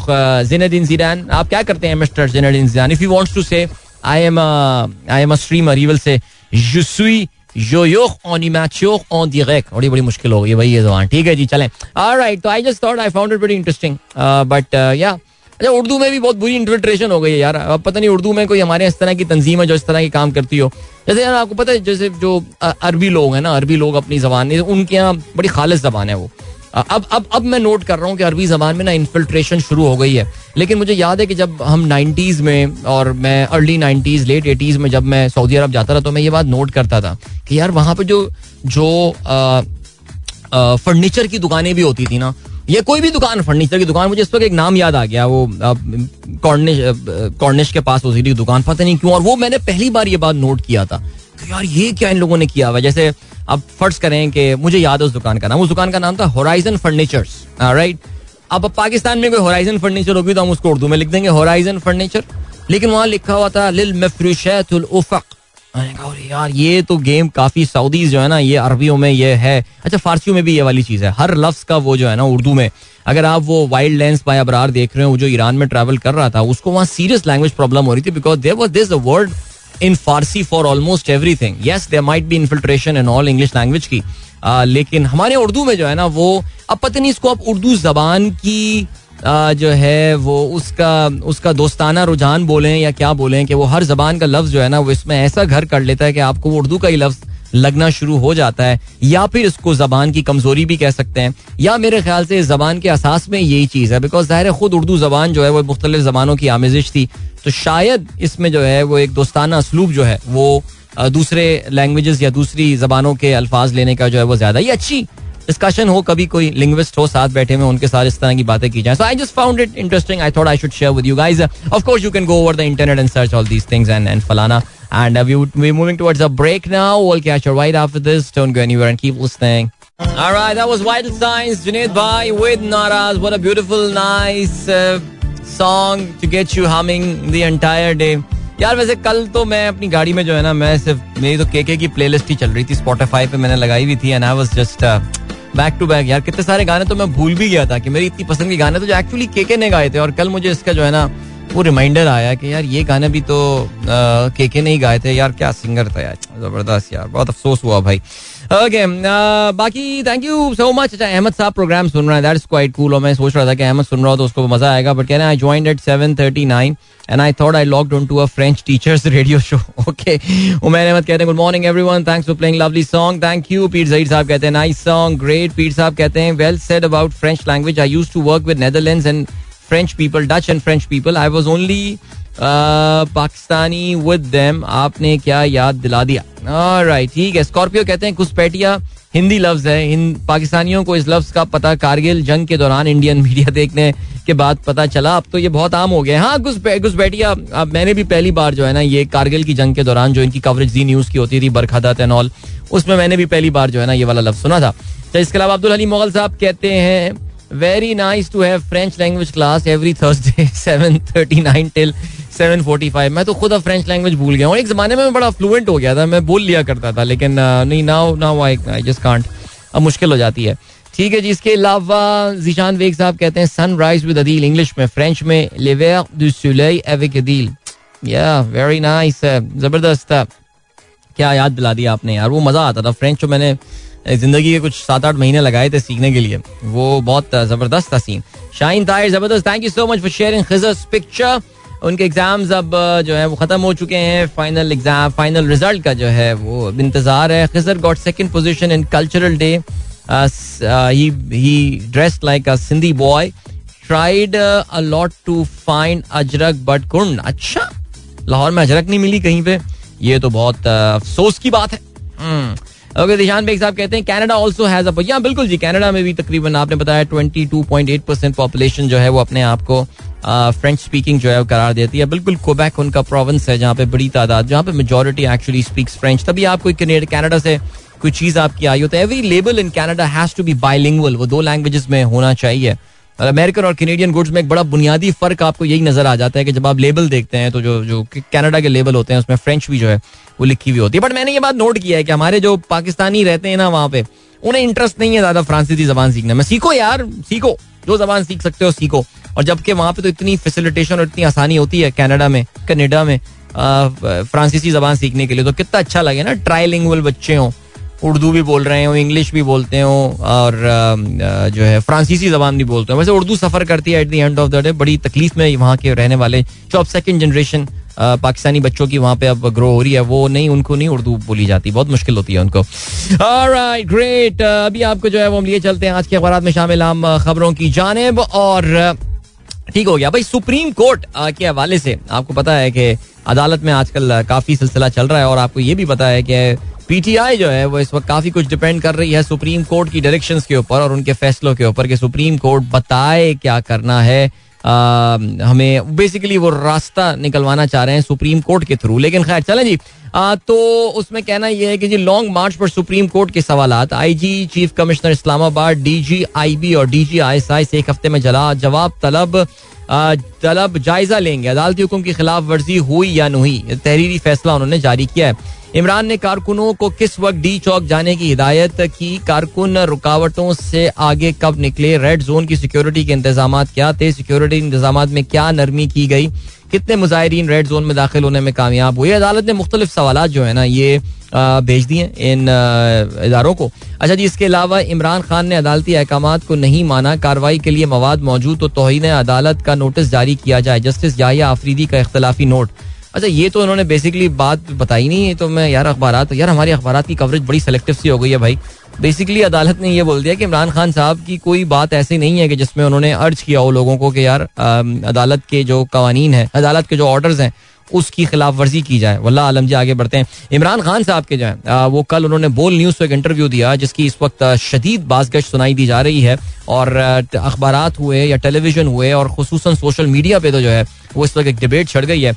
Speaker 1: जिनदीन जिदान आप क्या करते हैं mister Zinedine Zidane if you wants to say I am I am a streamer you will say you सुई जो योग ऑन इमैच्योर ऑन डायरेक्ट बड़ी बड़ी मुश्किल हो गई भाई ये जवान ठीक है जी, चलें। ऑलराइट तो I just thought I found it very interesting but yeah अच्छा उर्दू में भी बहुत बुरी इंटरप्रिटेशन हो गई है यार। अब पता नहीं उर्दू में कोई हमारे इस तरह की तंजीम है जो इस तरह की काम करती हो। जैसे यार आपको पता है, जैसे जो अरबी लोग हैं ना, अरबी लोग अपनी जबान, उनके यहाँ बड़ी खालिश जबान है वो। अब अब अब मैं नोट कर रहा हूँ कि अरबी जबान में ना इन्फिल्ट्रेशन शुरू हो गई है। लेकिन मुझे याद है कि जब हम नाइन्टीज में और मैं अर्ली नाइन्टीज लेट एटीज में जब मैं सऊदी अरब जाता था तो मैं ये बात नोट करता था कि यार वहाँ पे जो जो फर्नीचर की दुकानें भी होती थी ना, ये कोई भी दुकान फर्नीचर की दुकान, मुझे इस वक्त एक नाम याद आ गया, वो कॉर्निश कॉर्निश के पास होती थी दुकान, पता नहीं क्यों, और वो मैंने पहली बार ये बात नोट किया था कि यार ये क्या इन लोगों ने किया हुआ जैसे अब फ़र्ज़ करें कि मुझे याद है उस दुकान का नाम। उस दुकान का नाम था होराइजन फर्नीचर्स राइट अब पाकिस्तान में कोई होराइजन फर्नीचर होगी तो हम उसको उर्दू में लिख देंगे होराइजन फर्नीचर लेकिन वहाँ लिखा हुआ था, लिल मफरुशैतुल उफक। यार, ये तो गेम काफ़ी सऊदीज जो है ना, ये अरबियों में ये है। अच्छा फारसियों में भी ये वाली चीज़ है। हर लफ्ज का वो जो है ना, उर्दू में। अगर आप वो वाइल्ड लेंस बाय अबरार देख रहे हो, जो ईरान में ट्रैवल कर रहा था, उसको वहाँ सीरियस लैंग्वेज प्रॉब्लम हो रही थी because there was this word in Farsi for almost everything yes there might be infiltration in all English language की आ, लेकिन हमारे उर्दू में जो है ना वो अब पता नहीं इसको आप उर्दू जबान की आ, जो है वो उसका उसका दोस्ताना रुझान बोलें या क्या बोलें कि वो हर जबान का लफ्ज जो है ना वो इसमें ऐसा घर कर लेता है कि आपको उर्दू का ही लफ्ज लगना शुरू हो जाता है, या फिर इसको जबान की कमज़ोरी भी कह सकते हैं, या मेरे ख्याल से जबान के असास में यही चीज़ है बिकॉज़ ज़ाहिर खुद उर्दू जबान जो है वो मुख्तलिफ़ जबानों की आमेजिश थी तो शायद इसमें जो है वो एक दोस्ताना असलूब जो है वो दूसरे लैंग्वेजेस या दूसरी जबानों के अल्फाज लेने का जो है वो ज़्यादा ये अच्छी डिस्कशन हो, कभी कोई लिंग्विस्ट हो साथ बैठे में उनके साथ इस तरह की बातें की जाए। So I just found it interesting I thought I should share with you guys of course you can go over the internet and search all these things and and फलाना And uh, we would, we're moving towards a break now. We'll catch you right after this. Don't go anywhere and keep listening. All right, that was Vital Signs, Junaid Bhai with Naraz. What a beautiful, nice uh, song to get you humming the entire day. यार वैसे कल तो मैं अपनी गाड़ी में जो है ना मैं सिर्फ़ मेरी तो केके की प्लेलिस्ट ही चल रही थी स्पॉटिफाई पे मैंने लगाई हुई थी and I was just back to back यार कितने सारे गाने तो मैं भूल भी गया था कि मेरी इतनी पसंद के गाने तो जो एक्चुअली केके ने गाए थे और कल मुझे इसका जो है ना वो रिमाइंडर आया कि यार, ये गाने भी तो के के नहीं गाए थे। यार, क्या सिंगर था यार। ज़बरदस्त यार, बहुत अफसोस हुआ भाई। ओके बाकी थैंक यू सो मच अच्छा अहमद साहब प्रोग्राम सुन रहा है। दैट इज़ क्वाइट कूल और मैं सोच रहा था कि अहमद सुन रहा हो तो उसको मज़ा आएगा। बट कहना I join at seven thirty nine and I thought I locked on to a French teachers radio show okay Umair Ahmed कहते हैं good morning everyone thanks for playing lovely song thank you Pir Zaheer sahab कहते हैं nice song great Pir साहब कहते हैं well said about French language I use to work with Netherlands and French people Dutch and French people I was only Pakistani with them आपने क्या याद दिला दिया? राइट ठीक है। स्कॉर्पियो कहते हैं घुसपैठिया हिंदी लफ्ज है। इन पाकिस्तानियों को इस लफ्ज का पता कारगिल जंग के दौरान इंडियन मीडिया देखने के बाद पता चला। अब तो ये बहुत आम हो गया हाँ। घुसपैठिया अब मैंने भी पहली बार जो है ना, ये कारगिल की जंग के दौरान जो इनकी कवरेज जी न्यूज़ की होती थी बरखादत एंड उसमें मैंने भी पहली बार जो है ना, ये वाला लफ्ज सुना था। तो इसके अलावा अब्दुल अली मोगल साहब कहते हैं very nice to have French language class every Thursday seven thirty nine till seven forty five मैं तो खुद अब फ्रेंच लैंग्वेज भूल गया हूँ। एक जमाने में मैं बड़ा फ्लुएंट हो गया था, मैं बोल लिया करता था, लेकिन नहीं now now I I just can't अब मुश्किल हो जाती है। ठीक है जी, इसके अलावा जीशान वेग साहब कहते हैं sunrise with Adeel English में फ्रेंच में वेरी नाइस ज़बरदस्त क्या याद दिला दिया आपने यार, वो मज़ा आता था। फ्रेंच जो मैंने ज़िंदगी के कुछ सात आठ महीने लगाए थे सीखने के लिए। वो बहुत ज़बरदस्त था सीन शाइन ताहिर, ज़बरदस्त। Thank you so much for sharing picture उनके एग्ज़ाम्स अब जो है, वो खत्म हो चुके हैं। फाइनल एग्ज़ाम फाइनल रिज़ल्ट का जो है, वो इंतज़ार है। Khizar got second position in cultural day he dressed like a Sindhi boy tried a lot to find ajrak but couldn't अच्छा लाहौर में अजरक नहीं मिली कहीं पे। ये तो बहुत अफसोस की बात है। ओके दिशान बेग साहब कहते हैं कनाडा आल्सो हैज़ अ या बिल्कुल जी कनाडा में भी तकरीबन आपने बताया 22.8 परसेंट पॉपुलेशन जो है वो अपने आप को फ्रेंच स्पीकिंग जो है करार देती है। बिल्कुल कोबैक उनका प्रोविंस है जहाँ पे बड़ी तादाद, जहाँ पे मेजोरिटी एक्चुअली स्पीक्स फ्रेंच तभी आप कोई कनाडा से कोई चीज़ आपकी आई हो तो every label in Canada has to be bilingual वो दो लैंग्वेजेस में होना चाहिए। अमेरिकन और कैनेडियन गुड्स में एक बड़ा बुनियादी फ़र्क आपको यही नज़र आ जाता है कि जब आप लेबल देखते हैं तो जो जो कनाडा के लेबल होते हैं, उसमें फ्रेंच भी जो है वो लिखी हुई होती है। बट मैंने ये बात नोट किया है कि हमारे जो पाकिस्तानी रहते हैं ना वहाँ पे, उन्हें इंटरेस्ट नहीं है ज़्यादा फ्रांसीसी जबान सीखने में। सीखो यार, सीखो। जो जबान सीख सकते हो, सीखो। और जबकि वहाँ पे तो इतनी फैसिलिटेशन और इतनी आसानी होती है कनाडा में कनेडा में फ्रांसीसी जबान सीखने के लिए। तो कितना अच्छा लगे ना ट्राइलिंगुअल बच्चे हों। उर्दू भी बोल रहे हो इंग्लिश भी बोलते हो, और जो है फ्रांसीसी जबान भी बोलते हो। वैसे उर्दू सफ़र करती है at the end of the day बड़ी तकलीफ़ में वहाँ के रहने वाले, जो अब सेकेंड जनरेशन पाकिस्तानी बच्चों की वहाँ पे अब ग्रो हो रही है, वो नहीं, उनको नहीं उर्दू बोली जाती, बहुत मुश्किल होती है उनको। ग्रेट अभी आपको जो है वो हम लिए चलते हैं, आज के अखबार में शामिल हम खबरों की जानब और ठीक हो गया भाई, सुप्रीम कोर्ट के हवाले से। आपको पता है कि अदालत में आजकल काफ़ी सिलसिला चल रहा है और आपको ये भी पता है कि पीटीआई जो है वो इस वक्त काफ़ी कुछ डिपेंड कर रही है सुप्रीम कोर्ट की डायरेक्शन के ऊपर और उनके फैसलों के ऊपर कि सुप्रीम कोर्ट बताए क्या करना है। हमें बेसिकली वो रास्ता निकलवाना चाह रहे हैं सुप्रीम कोर्ट के थ्रू लेकिन खैर चलें जी। आ, तो उसमें कहना यह है कि जी लॉन्ग मार्च पर सुप्रीम कोर्ट के सवाल IG chief commissioner Islamabad DG IB और डीजी आईएसआई से एक हफ़्ते में जला जवाब तलब तलब जायजा लेंगे। अदालती हुक्म की खिलाफ वर्जी हुई या नहीं तहरीरी फैसला उन्होंने जारी किया है। इमरान ने कारकुनों को किस वक्त डी चौक जाने की हिदायत की? कारकुन रुकावटों से आगे कब निकले? रेड जोन की सिक्योरिटी के इंतज़ाम क्या थे? सिक्योरिटी इंतज़ाम में क्या नरमी की गई? कितने मुजाहरीन रेड जोन में दाखिल होने में कामयाब हुए? अदालत ने मुख्तलिफ़ सवाल जो है ना, ये भेज दिए इन इदारों को। अच्छा जी, इसके अलावा इमरान खान ने अदालती अहकाम को नहीं माना। कार्रवाई के लिए मवाद मौजूद तो तोहन अदालत का नोटिस जारी किया जाए। जस्टिस याहिया आफरीदी का इख्तलाफी नोट। अच्छा ये तो इन्होंने बेसिकली बात बताई नहीं है तो मैं यार अखबार यार हमारी अखबार की कवरेज बड़ी सेलेक्टिव सी हो गई है भाई। बेसिकली अदालत ने ये बोल दिया कि इमरान खान साहब की कोई बात ऐसी नहीं है कि जिसमें उन्होंने अर्ज़ किया हो लोगों को कि यार अदालत के जो कवानीन है, अदालत के जो ऑर्डर्स हैं उसकी खिलाफ वर्जी की जाए। वल्ला आलम जी आगे बढ़ते हैं। इमरान खान साहब के जो है वो कल उन्होंने बोल न्यूज़ को एक इंटरव्यू दिया, जिसकी इस वक्त शदीद बासगश सुनाई दी जा रही है। और अखबार हुए या टेलीविज़न हुए और खसूस सोशल मीडिया पे तो जो है, वो इस वक्त एक डिबेट छड़ गई है।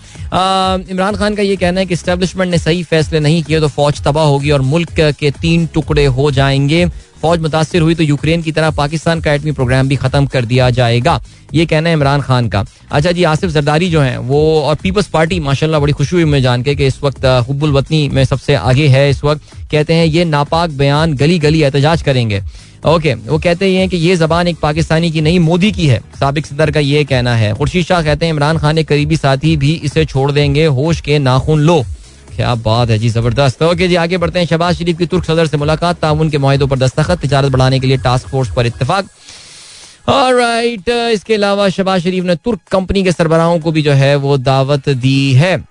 Speaker 1: इमरान खान का ये कहना है कि स्टैब्लिशमेंट ने सही फैसले नहीं किए तो फौज तबाह होगी और मुल्क के तीन टुकड़े हो जाएँगे। फौज मुतासर हुई तो यूक्रेन की तरह पाकिस्तान का एटमी प्रोग्राम भी खत्म कर दिया जाएगा। ये कहना है इमरान खान का। अच्छा जी, आसिफ जरदारी जो है, वो और पीपल्स पार्टी, माशाल्लाह बड़ी खुशी हुई में जान के कि इस वक्त हुब्बुल वतनी में सबसे आगे है इस वक्त। कहते हैं, ये नापाक बयान गली गली एहतजाज करेंगे। ओके, वो कहते हैं कि ये जबान एक पाकिस्तानी की नहीं, मोदी की है। सबक सदर का ये कहना है। खुर्शीद शाह कहते हैं, इमरान खान के करीबी साथी भी इसे छोड़ देंगे, होश के नाखून लो। क्या बात है जी, ज़बरदस्त। ओके जी, आगे बढ़ते हैं। शबाज शरीफ की तुर्क सदर से मुलाकात ताउन के माहों पर दस्तखत, तजारत बढ़ाने के लिए टास्क फोर्स पर इतफाक राइट इसके अलावा शबाज शरीफ ने तुर्क कंपनी के सरबराहों को भी जो है वो दावत दी है।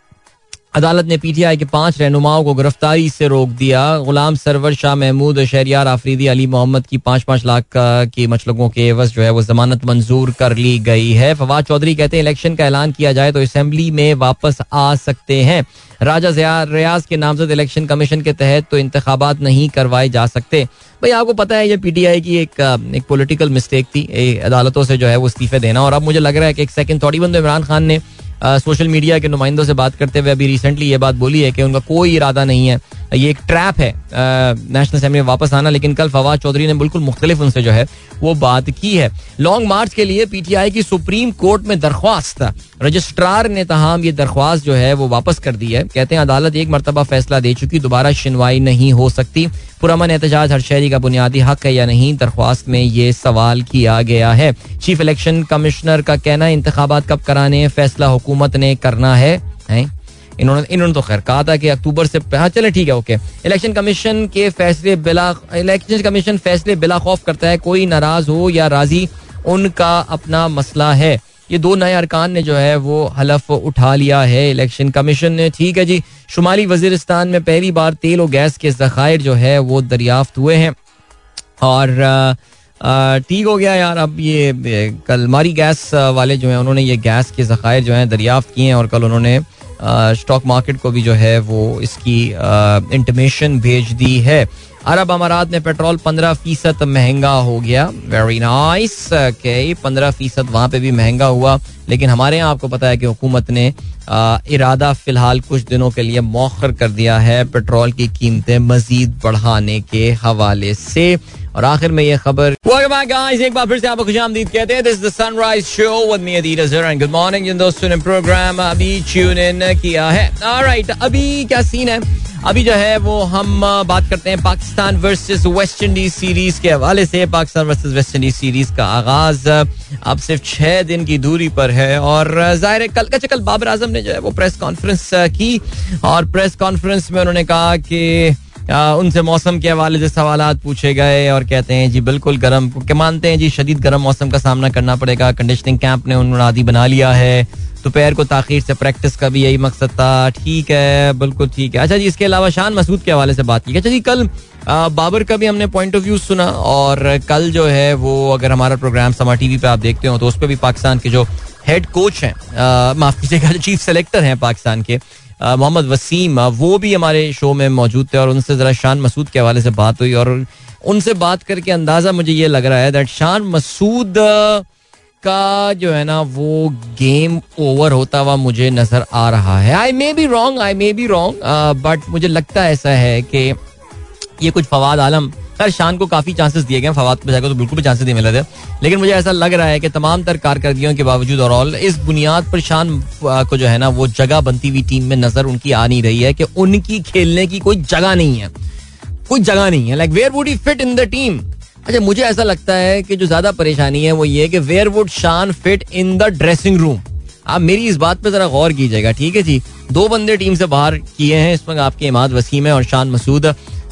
Speaker 1: अदालत ने पीटीआई के पाँच रहनुमाओं को गिरफ्तारी से रोक दिया। गुलाम सरवर शाह महमूद, शहरियार आफरीदी अली मोहम्मद की पाँच पाँच लाख की मचलकों के एवज जो है वो जमानत मंजूर कर ली गई है। फवाद चौधरी कहते हैं, इलेक्शन का ऐलान किया जाए तो असेंबली में वापस आ सकते हैं। राजा रियाज के नामजद इलेक्शन कमीशन के तहत तो इंतबात नहीं करवाए जा सकते। भाई, आपको पता है ये पीटीआई की एक एक पॉलिटिकल मिस्टेक थी। अदालतों से जो है वो इस्तीफे देना। और अब मुझे लग रहा है कि एक सेकंड थोड़ी बंद इमरान खान ने सोशल मीडिया के नुमाइंदों से बात करते हुए अभी रिसेंटली ये बात बोली है कि उनका कोई इरादा नहीं है। ये एक ट्रैप है नेशनल असेंबली में वापस आना लेकिन कल फवाद चौधरी ने बिल्कुल मुख्तलिफ़ उनसे जो है वो बात की है। लॉन्ग मार्च के लिए पीटीआई की सुप्रीम कोर्ट में दरख्वास्त। रजिस्ट्रार ने तहम ये दरख्वास्त जो है वो वापस कर दी है। कहते हैं अदालत एक मरतबा फैसला दे चुकी दोबारा सुनवाई नहीं हो सकती। पुरमन एहतजाज हर शहरी का बुनियादी हक है या नहीं दरख्वास्त में ये सवाल किया गया है। चीफ इलेक्शन कमिश्नर का कहना इंतबात कब कराने फैसला हुकूमत ने करना है, है? इन्होंने इन्होंने तो खैर कहा था कि अक्टूबर से हाँ चले ठीक है, ओके। इलेक्शन कमीशन के फैसले बिला इलेक्शन कमीशन फैसले बिला खौफ करता है, कोई नाराज़ हो या राज़ी, उनका अपना मसला है। ये दो नए अरकान ने जो है, वो हलफ उठा लिया है। इलेक्शन कमीशन ने ठीक है जी। शुमाली वजीरस्तान में पहली बार तेल और गैस के जखायर जो है, वो दरियाफ्त हुए हैं। और ठीक हो गया यार, अब ये कल मारी गैस वाले जो हैं, उन्होंने ये गैस के ज़खायर जो हैं, दरियाफ्त किए हैं और कल उन्होंने स्टॉक मार्केट को भी जो है वो इसकी इंटमेशन भेज दी है। अरब अमारात में पेट्रोल पंद्रह फ़ीसद महँगा हो गया। वेरी नाइस के पंद्रह फ़ीसद वहाँ पे भी महँगा हुआ। लेकिन हमारे यहाँ आपको पता है कि हुकूमत ने आ, इरादा फ़िलहाल कुछ दिनों के लिए मौखर कर दिया है पेट्रोल की कीमतें मजीद बढ़ाने के हवाले से। और आखिर में ये खबर एक बार फिर से आपको खुश आमदीद कहते हैं। This the sunrise show with me Adeel Azhar and good morning जिन दोस्तों ने प्रोग्राम अभी ट्यून इन किया है। ऑलराइट अभी क्या सीन है? अभी जो है वो हम बात करते हैं Pakistan versus West Indies series के हवाले से। Pakistan versus West Indies series का आगाज़ अब सिर्फ़ छह दिन की दूरी पर है। और ज़ाहिर है, कल का कल बाबर आज़म ने जो है वो प्रेस कॉन्फ्रेंस की। और प्रेस कॉन्फ्रेंस में उन्होंने कहा कि उनसे मौसम के हवाले से सवाल पूछे गए और कहते हैं, जी, बिल्कुल गर्म के मानते हैं, जी, शदीद गर्म मौसम का सामना करना पड़ेगा। कंडीशनिंग कैंप ने उन्होंने आदि बना लिया है। दोपहर को ताखिर से प्रैक्टिस का भी यही मकसद था। ठीक है, बिल्कुल ठीक है। अच्छा जी, इसके अलावा शान मसूद के हवाले से बात की अच्छा जी, कल बाबर का भी हमने पॉइंट ऑफ़ व्यू सुना और कल जो है वो अगर हमारा प्रोग्राम समा टीवी पे आप देखते हो तो उस पर भी पाकिस्तान के जो हेड कोच हैं माफ़ कीजिएगा चीफ सेलेक्टर हैं पाकिस्तान के मोहम्मद वसीम वो भी हमारे शो में मौजूद थे और उनसे ज़रा शान मसूद के हवाले से बात हुई और उनसे बात करके अंदाज़ा मुझे ये लग रहा है दैट शान मसूद का जो है ना, वो गेम ओवर होता हुआ मुझे नज़र आ रहा है। I may be wrong I may be wrong but मुझे लगता ऐसा है कि ये कुछ फवाद आलम खैर शान को काफ़ी चांसेस दिए गए फवाद को तो बिल्कुल भी चांसेस नहीं मिले थे। लेकिन मुझे ऐसा लग रहा है कि तमाम तर कारकर्दियों के बावजूद और ऑल इस बुनियाद पर शान को जो है ना, वो जगह बनती हुई टीम में नज़र उनकी आ नहीं रही है कि उनकी खेलने की कोई जगह नहीं है। कोई जगह नहीं है। Like where would he fit in the team अच्छा मुझे ऐसा लगता है कि जो ज़्यादा परेशानी है वो ये कि where would Shan fit in the dressing room आप मेरी इस बात पे जरा गौर कीजिएगा, ठीक है जी? दो बंदे टीम से बाहर किए हैं, इसमें आपके इमाद वसीम है और शान मसूद।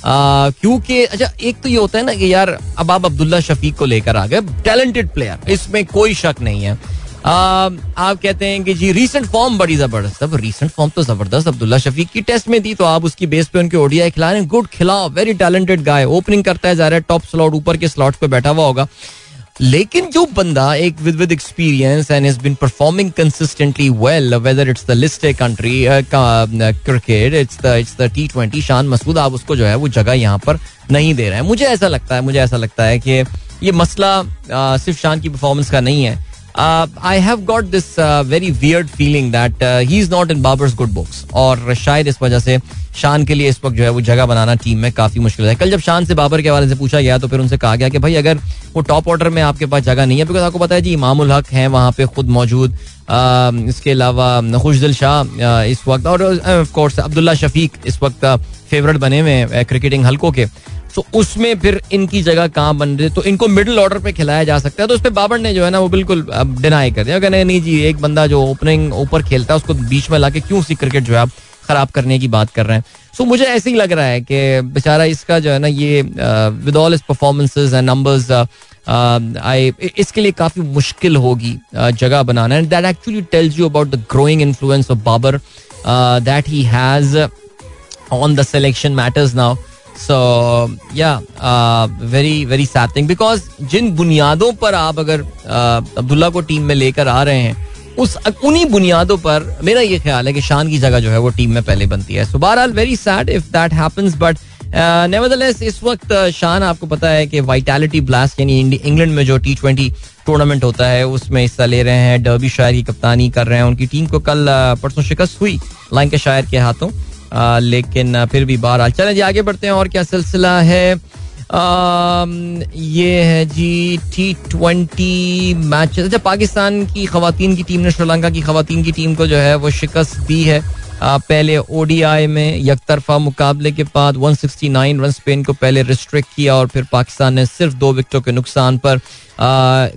Speaker 1: क्योंकि अच्छा एक तो ये होता है ना कि यार, अब आप अब्दुल्ला शफीक को लेकर आ गए टैलेंटेड प्लेयर इसमें कोई शक नहीं है। आप कहते हैं कि जी रीसेंट फॉर्म बड़ी ज़बरदस्त, अब रीसेंट फॉर्म तो ज़बरदस्त, अब्दुल्ला शफीक की टेस्ट में थी तो आप उसकी बेस पे उनके ओडीआई खिला रहे हैं। गुड खिलाओ वेरी टैलेंटेड गाय ओपनिंग करता है, जा रहा है टॉप स्लॉट ऊपर के स्लॉट पे बैठा हुआ होगा। लेकिन जो बंदा एक with with experience and is been performing consistently well whether it's the list country cricket it's the it's the T twenty Shan Masood आप उसको जो है वो जगह यहाँ पर नहीं दे रहे हैं। मुझे ऐसा लगता है मुझे ऐसा लगता है कि ये मसला आ, सिर्फ़ शान की परफॉर्मेंस का नहीं है। I have got this very weird feeling that he is not in Babar's good books और शायद इस वजह से शान के लिए इस वक्त जो है वो जगह बनाना टीम में काफ़ी मुश्किल है। कल जब शान से बाबर के हवाले से पूछा गया तो फिर उनसे कहा गया कि भाई अगर वो टॉप ऑर्डर में आपके पास जगह नहीं है बिकॉज़ आपको पता है जी, इमामुल हक हैं, वहाँ पे खुद मौजूद इसके अलावा खुशदिल शाह इस वक्त और ऑफ़ कोर्स अब्दुल्ला शफीक इस वक्त फेवरेट बने हुए हैं क्रिकेटिंग हल्कों के। तो उसमें फिर इनकी जगह कहाँ बन रही तो इनको मिडिल ऑर्डर पे खिलाया जा सकता है। तो उस पर बाबर ने जो है ना वो बिल्कुल डिनाई कर दिया। कहने नहीं जी, एक बंदा जो ओपनिंग ऊपर खेलता है, उसको बीच में ला के क्यों सी क्रिकेट जो है आप खराब करने की बात कर रहे हैं? सो मुझे ऐसे ही लग रहा है कि बेचारा इसका जो है ना ये विद ऑल इस परफॉर्मेंसेज एंड नंबर्स आई इसके लिए काफ़ी मुश्किल होगी जगह बनाना। And that actually tells you about the growing influence of Babar that he has on the selection matters now so yeah very very sad thing because जिन बुनियादों पर आप अगर अब्दुल्ला को टीम में लेकर आ रहे हैं, उस, उन्हीं बुनियादों पर मेरा ये ख्याल है कि शान की जगह जो है वो टीम में पहले बनती है। सो बहरहाल very sad if that happens but nevertheless इस वक्त शान आपको पता है कि वाइटैलिटी ब्लास्ट यानी इंग्लैंड में जो टी ट्वेंटी टूर्नामेंट होता है, उसमें हिस्सा ले रहे हैं डर्बी शायर की कप्तानी कर रहे हैं, उनकी टीम को कल परसों शिकस्त हुई लाइन के शायर के हाथों। लेकिन फिर भी बहरहाल। चलें जी, आगे बढ़ते हैं, और क्या सिलसिला है? ये है जी टी ट्वेंटी मैच अच्छा पाकिस्तान की खातन की टीम ने श्रीलंका की खातन की टीम को जो है, वो शिकस्त दी है। पहले ओडीआई में एक तरफा मुकाबले के बाद 169 रन स्पेन को पहले रिस्ट्रिक्ट किया और फिर पाकिस्तान ने सिर्फ़ दो विकेटों के नुकसान पर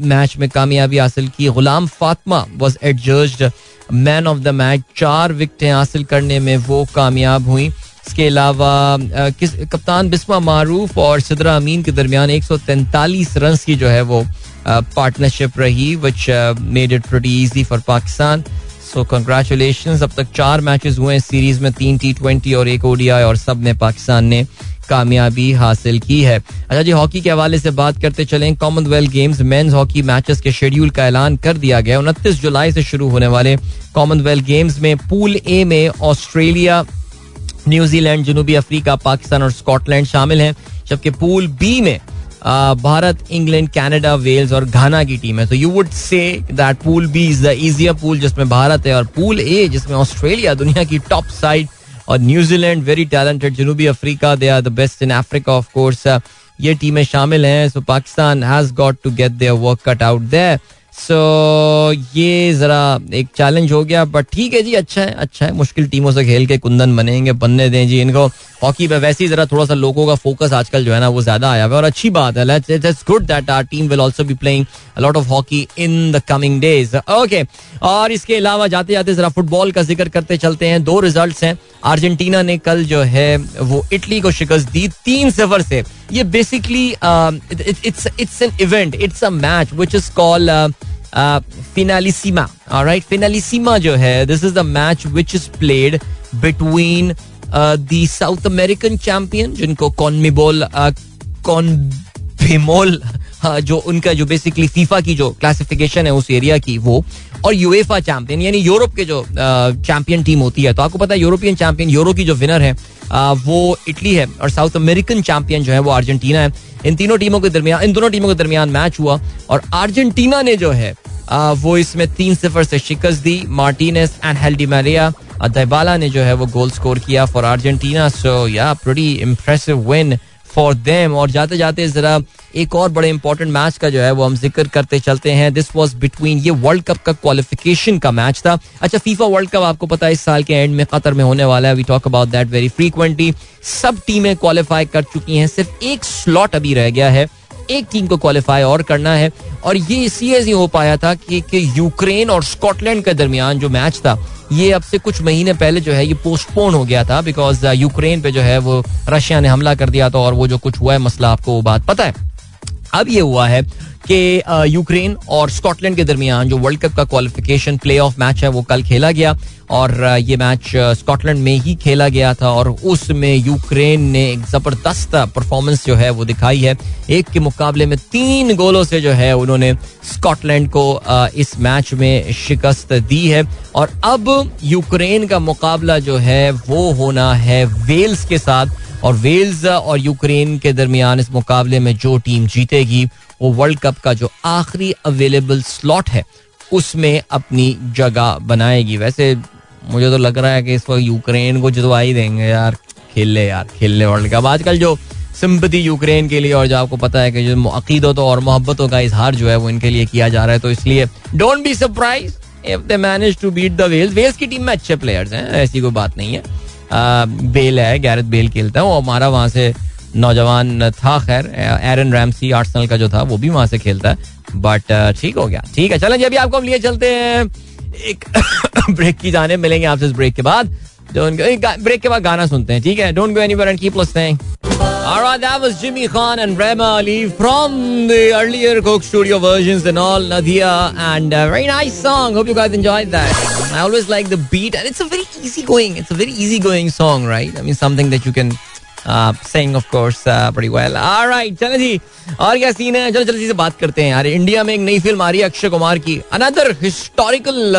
Speaker 1: मैच में कामयाबी हासिल की। Ghulam Fatima was adjudged man of the match चार विकटें हासिल करने में वो कामयाब हुई। इसके अलावा किस, कप्तान बिस्मा मारूफ और सदरा अमीन के दरमियान 143 रन की जो है वो पार्टनरशिप रही which made it pretty easy for Pakistan. So congratulation अब तक चार मैचेस हुए इस सीरीज़ में, तीन टी ट्वेंटी और एक ओडीआई और सब में पाकिस्तान ने कामयाबी हासिल की है। अच्छा जी हॉकी के हवाले से बात करते चलें। Commonwealth Games men's hockey matches के शेड्यूल का ऐलान कर दिया गया। उनतीस जुलाई से शुरू होने वाले कॉमनवेल्थ गेम्स में पूल ए में ऑस्ट्रेलिया न्यूजीलैंड जनूबी अफ्रीका, पाकिस्तान और स्कॉटलैंड शामिल हैं, जबकि पूल बी में भारत, इंग्लैंड, कनाडा, वेल्स और घाना की टीम है। So you would say that pool B is the easier pool जिसमें भारत है और पूल ए जिसमें ऑस्ट्रेलिया दुनिया की टॉप साइड और न्यूजीलैंड वेरी टैलेंटेड जनूबी Africa they are the best in Africa of course ये टीमें शामिल हैं। So Pakistan has got to get their work cut out there so ये जरा एक चैलेंज हो गया बट ठीक है जी अच्छा है अच्छा है। मुश्किल टीमों से खेल के कुंदन बनेंगे बनने दें जी इनको। हॉकी पे वैसे ही जरा थोड़ा सा लोगों का फोकस आजकल जो है ना, वो ज़्यादा आया हुआ है। और अच्छी बात है it's good that our team will also be playing lot of hockey in the coming days okay और इसके अलावा जाते जाते जरा फुटबॉल का ज़िक्र करते चलते हैं। दो रिज़ल्ट हैं। अर्जेंटीना ने कल जो है, वो इटली को शिकस्त दी तीन सफ़र से। ये basically it's it's an event it's a match which is call Finalissima right Finalissima जो है this is the match which is played between the South American champion जिनको कॉनमिबोल कॉनबिमोल जो उनका जो बेसिकली फीफा की जो क्लासिफिकेशन है उस एरिया की वो और यूएफा चैंपियन यानी यूरोप के जो चैंपियन टीम होती है। तो आपको पता है यूरोपियन चैंपियन यूरो की जो विनर है वो इटली है और साउथ अमेरिकन चैंपियन जो है वो अर्जेंटीना है। इन तीनों टीमों के दरमियान इन दोनों टीमों के दरमियान मैच हुआ और अर्जेंटीना ने जो है वो इसमें तीन सिफर से शिकस्त दी। मार्टिनेस एंड हेल्डी मैरिया दबाला ने जो है वो गोल स्कोर किया for Argentina. So yeah pretty impressive win for them और जाते जाते जरा एक और बड़े इंपॉर्टेंट मैच का जो है वो हम ज़िक्र करते चलते हैं। दिस वॉज़ बिटवीन ये वर्ल्ड कप का क्वालिफिकेशन का मैच था। अच्छा फीफा वर्ल्ड कप आपको पता है इस साल के एंड में कतर में होने वाला है। We talk about that very frequently सब टीमें क्वालिफाई कर चुकी हैं। सिर्फ़ एक स्लॉट अभी रह गया है। एक टीम को क्वालिफाई और करना है। और ये इसलिए नहीं हो पाया था कि, कि यूक्रेन और स्कॉटलैंड के दरमियान जो मैच था ये अब से कुछ महीने पहले जो है ये पोस्टपोन हो गया था बिकॉज़ यूक्रेन uh, पे जो है वो रशिया ने हमला कर दिया था और वो जो कुछ हुआ है मसला आपको वो बात पता है। अब ये हुआ है कि यूक्रेन और स्कॉटलैंड के दरमियान जो वर्ल्ड कप का क्वालिफिकेशन प्ले ऑफ़ मैच है वो कल खेला गया और ये मैच स्कॉटलैंड में ही खेला गया था और उसमें यूक्रेन ने एक ज़बरदस्त परफॉर्मेंस जो है वो दिखाई है। एक के मुकाबले में तीन गोलों से जो है उन्होंने स्कॉटलैंड को इस मैच में शिकस्त दी है और अब यूक्रेन का मुकाबला जो है वो होना है वेल्स के साथ और वेल्स और यूक्रेन के दरमियान इस मुकाबले में जो टीम जीतेगी वो वर्ल्ड कप का जो आखिरी अवेलेबल स्लॉट है उसमें अपनी जगह बनाएगी। वैसे मुझे तो लग रहा है कि इस वक्त यूक्रेन को जितवा ही देंगे यार। खेल ले यार खेल ले वर्ल्ड कप आजकल जो सिंपति यूक्रेन के लिए और जो आपको पता है कि जो अकीदतों और मोहब्बतों का इजहार जो है वो इनके लिए किया जा रहा है। तो इसलिए don't be surprise if they manage to beat the Wales Wales की टीम में अच्छे प्लेयर्स हैं ऐसी कोई बात नहीं है। आ, बेल है गैरत बेल खेलता है। वो हमारा वहाँ से नौजवान था खैर एरन रैमसी आर्सनल का जो था वो भी वहाँ से खेलता है बट ठीक हो गया ठीक है चलें अभी आपको हम लिए चलते हैं एक ब्रेक की जाने मिलेंगे आपसे इस ब्रेक के बाद ब्रेक के बाद गाना सुनते हैं ठीक है don't go anywhere and keep listening Alright, that was Jimmy Khan and Rema Ali from the earlier Coke Studio versions and all, Nadia, and a very nice song. Hope you guys enjoyed that. I always like the beat, and it's a very easy going. It's a very easy going song, right? I mean, something that you can sing of course well alright चलो जी, और क्या scene है? चलो जल्दी से बात करते हैं यार। इंडिया में एक नई फ़िल्म आ रही है अक्षय कुमार की। अनदर हिस्टोरिकल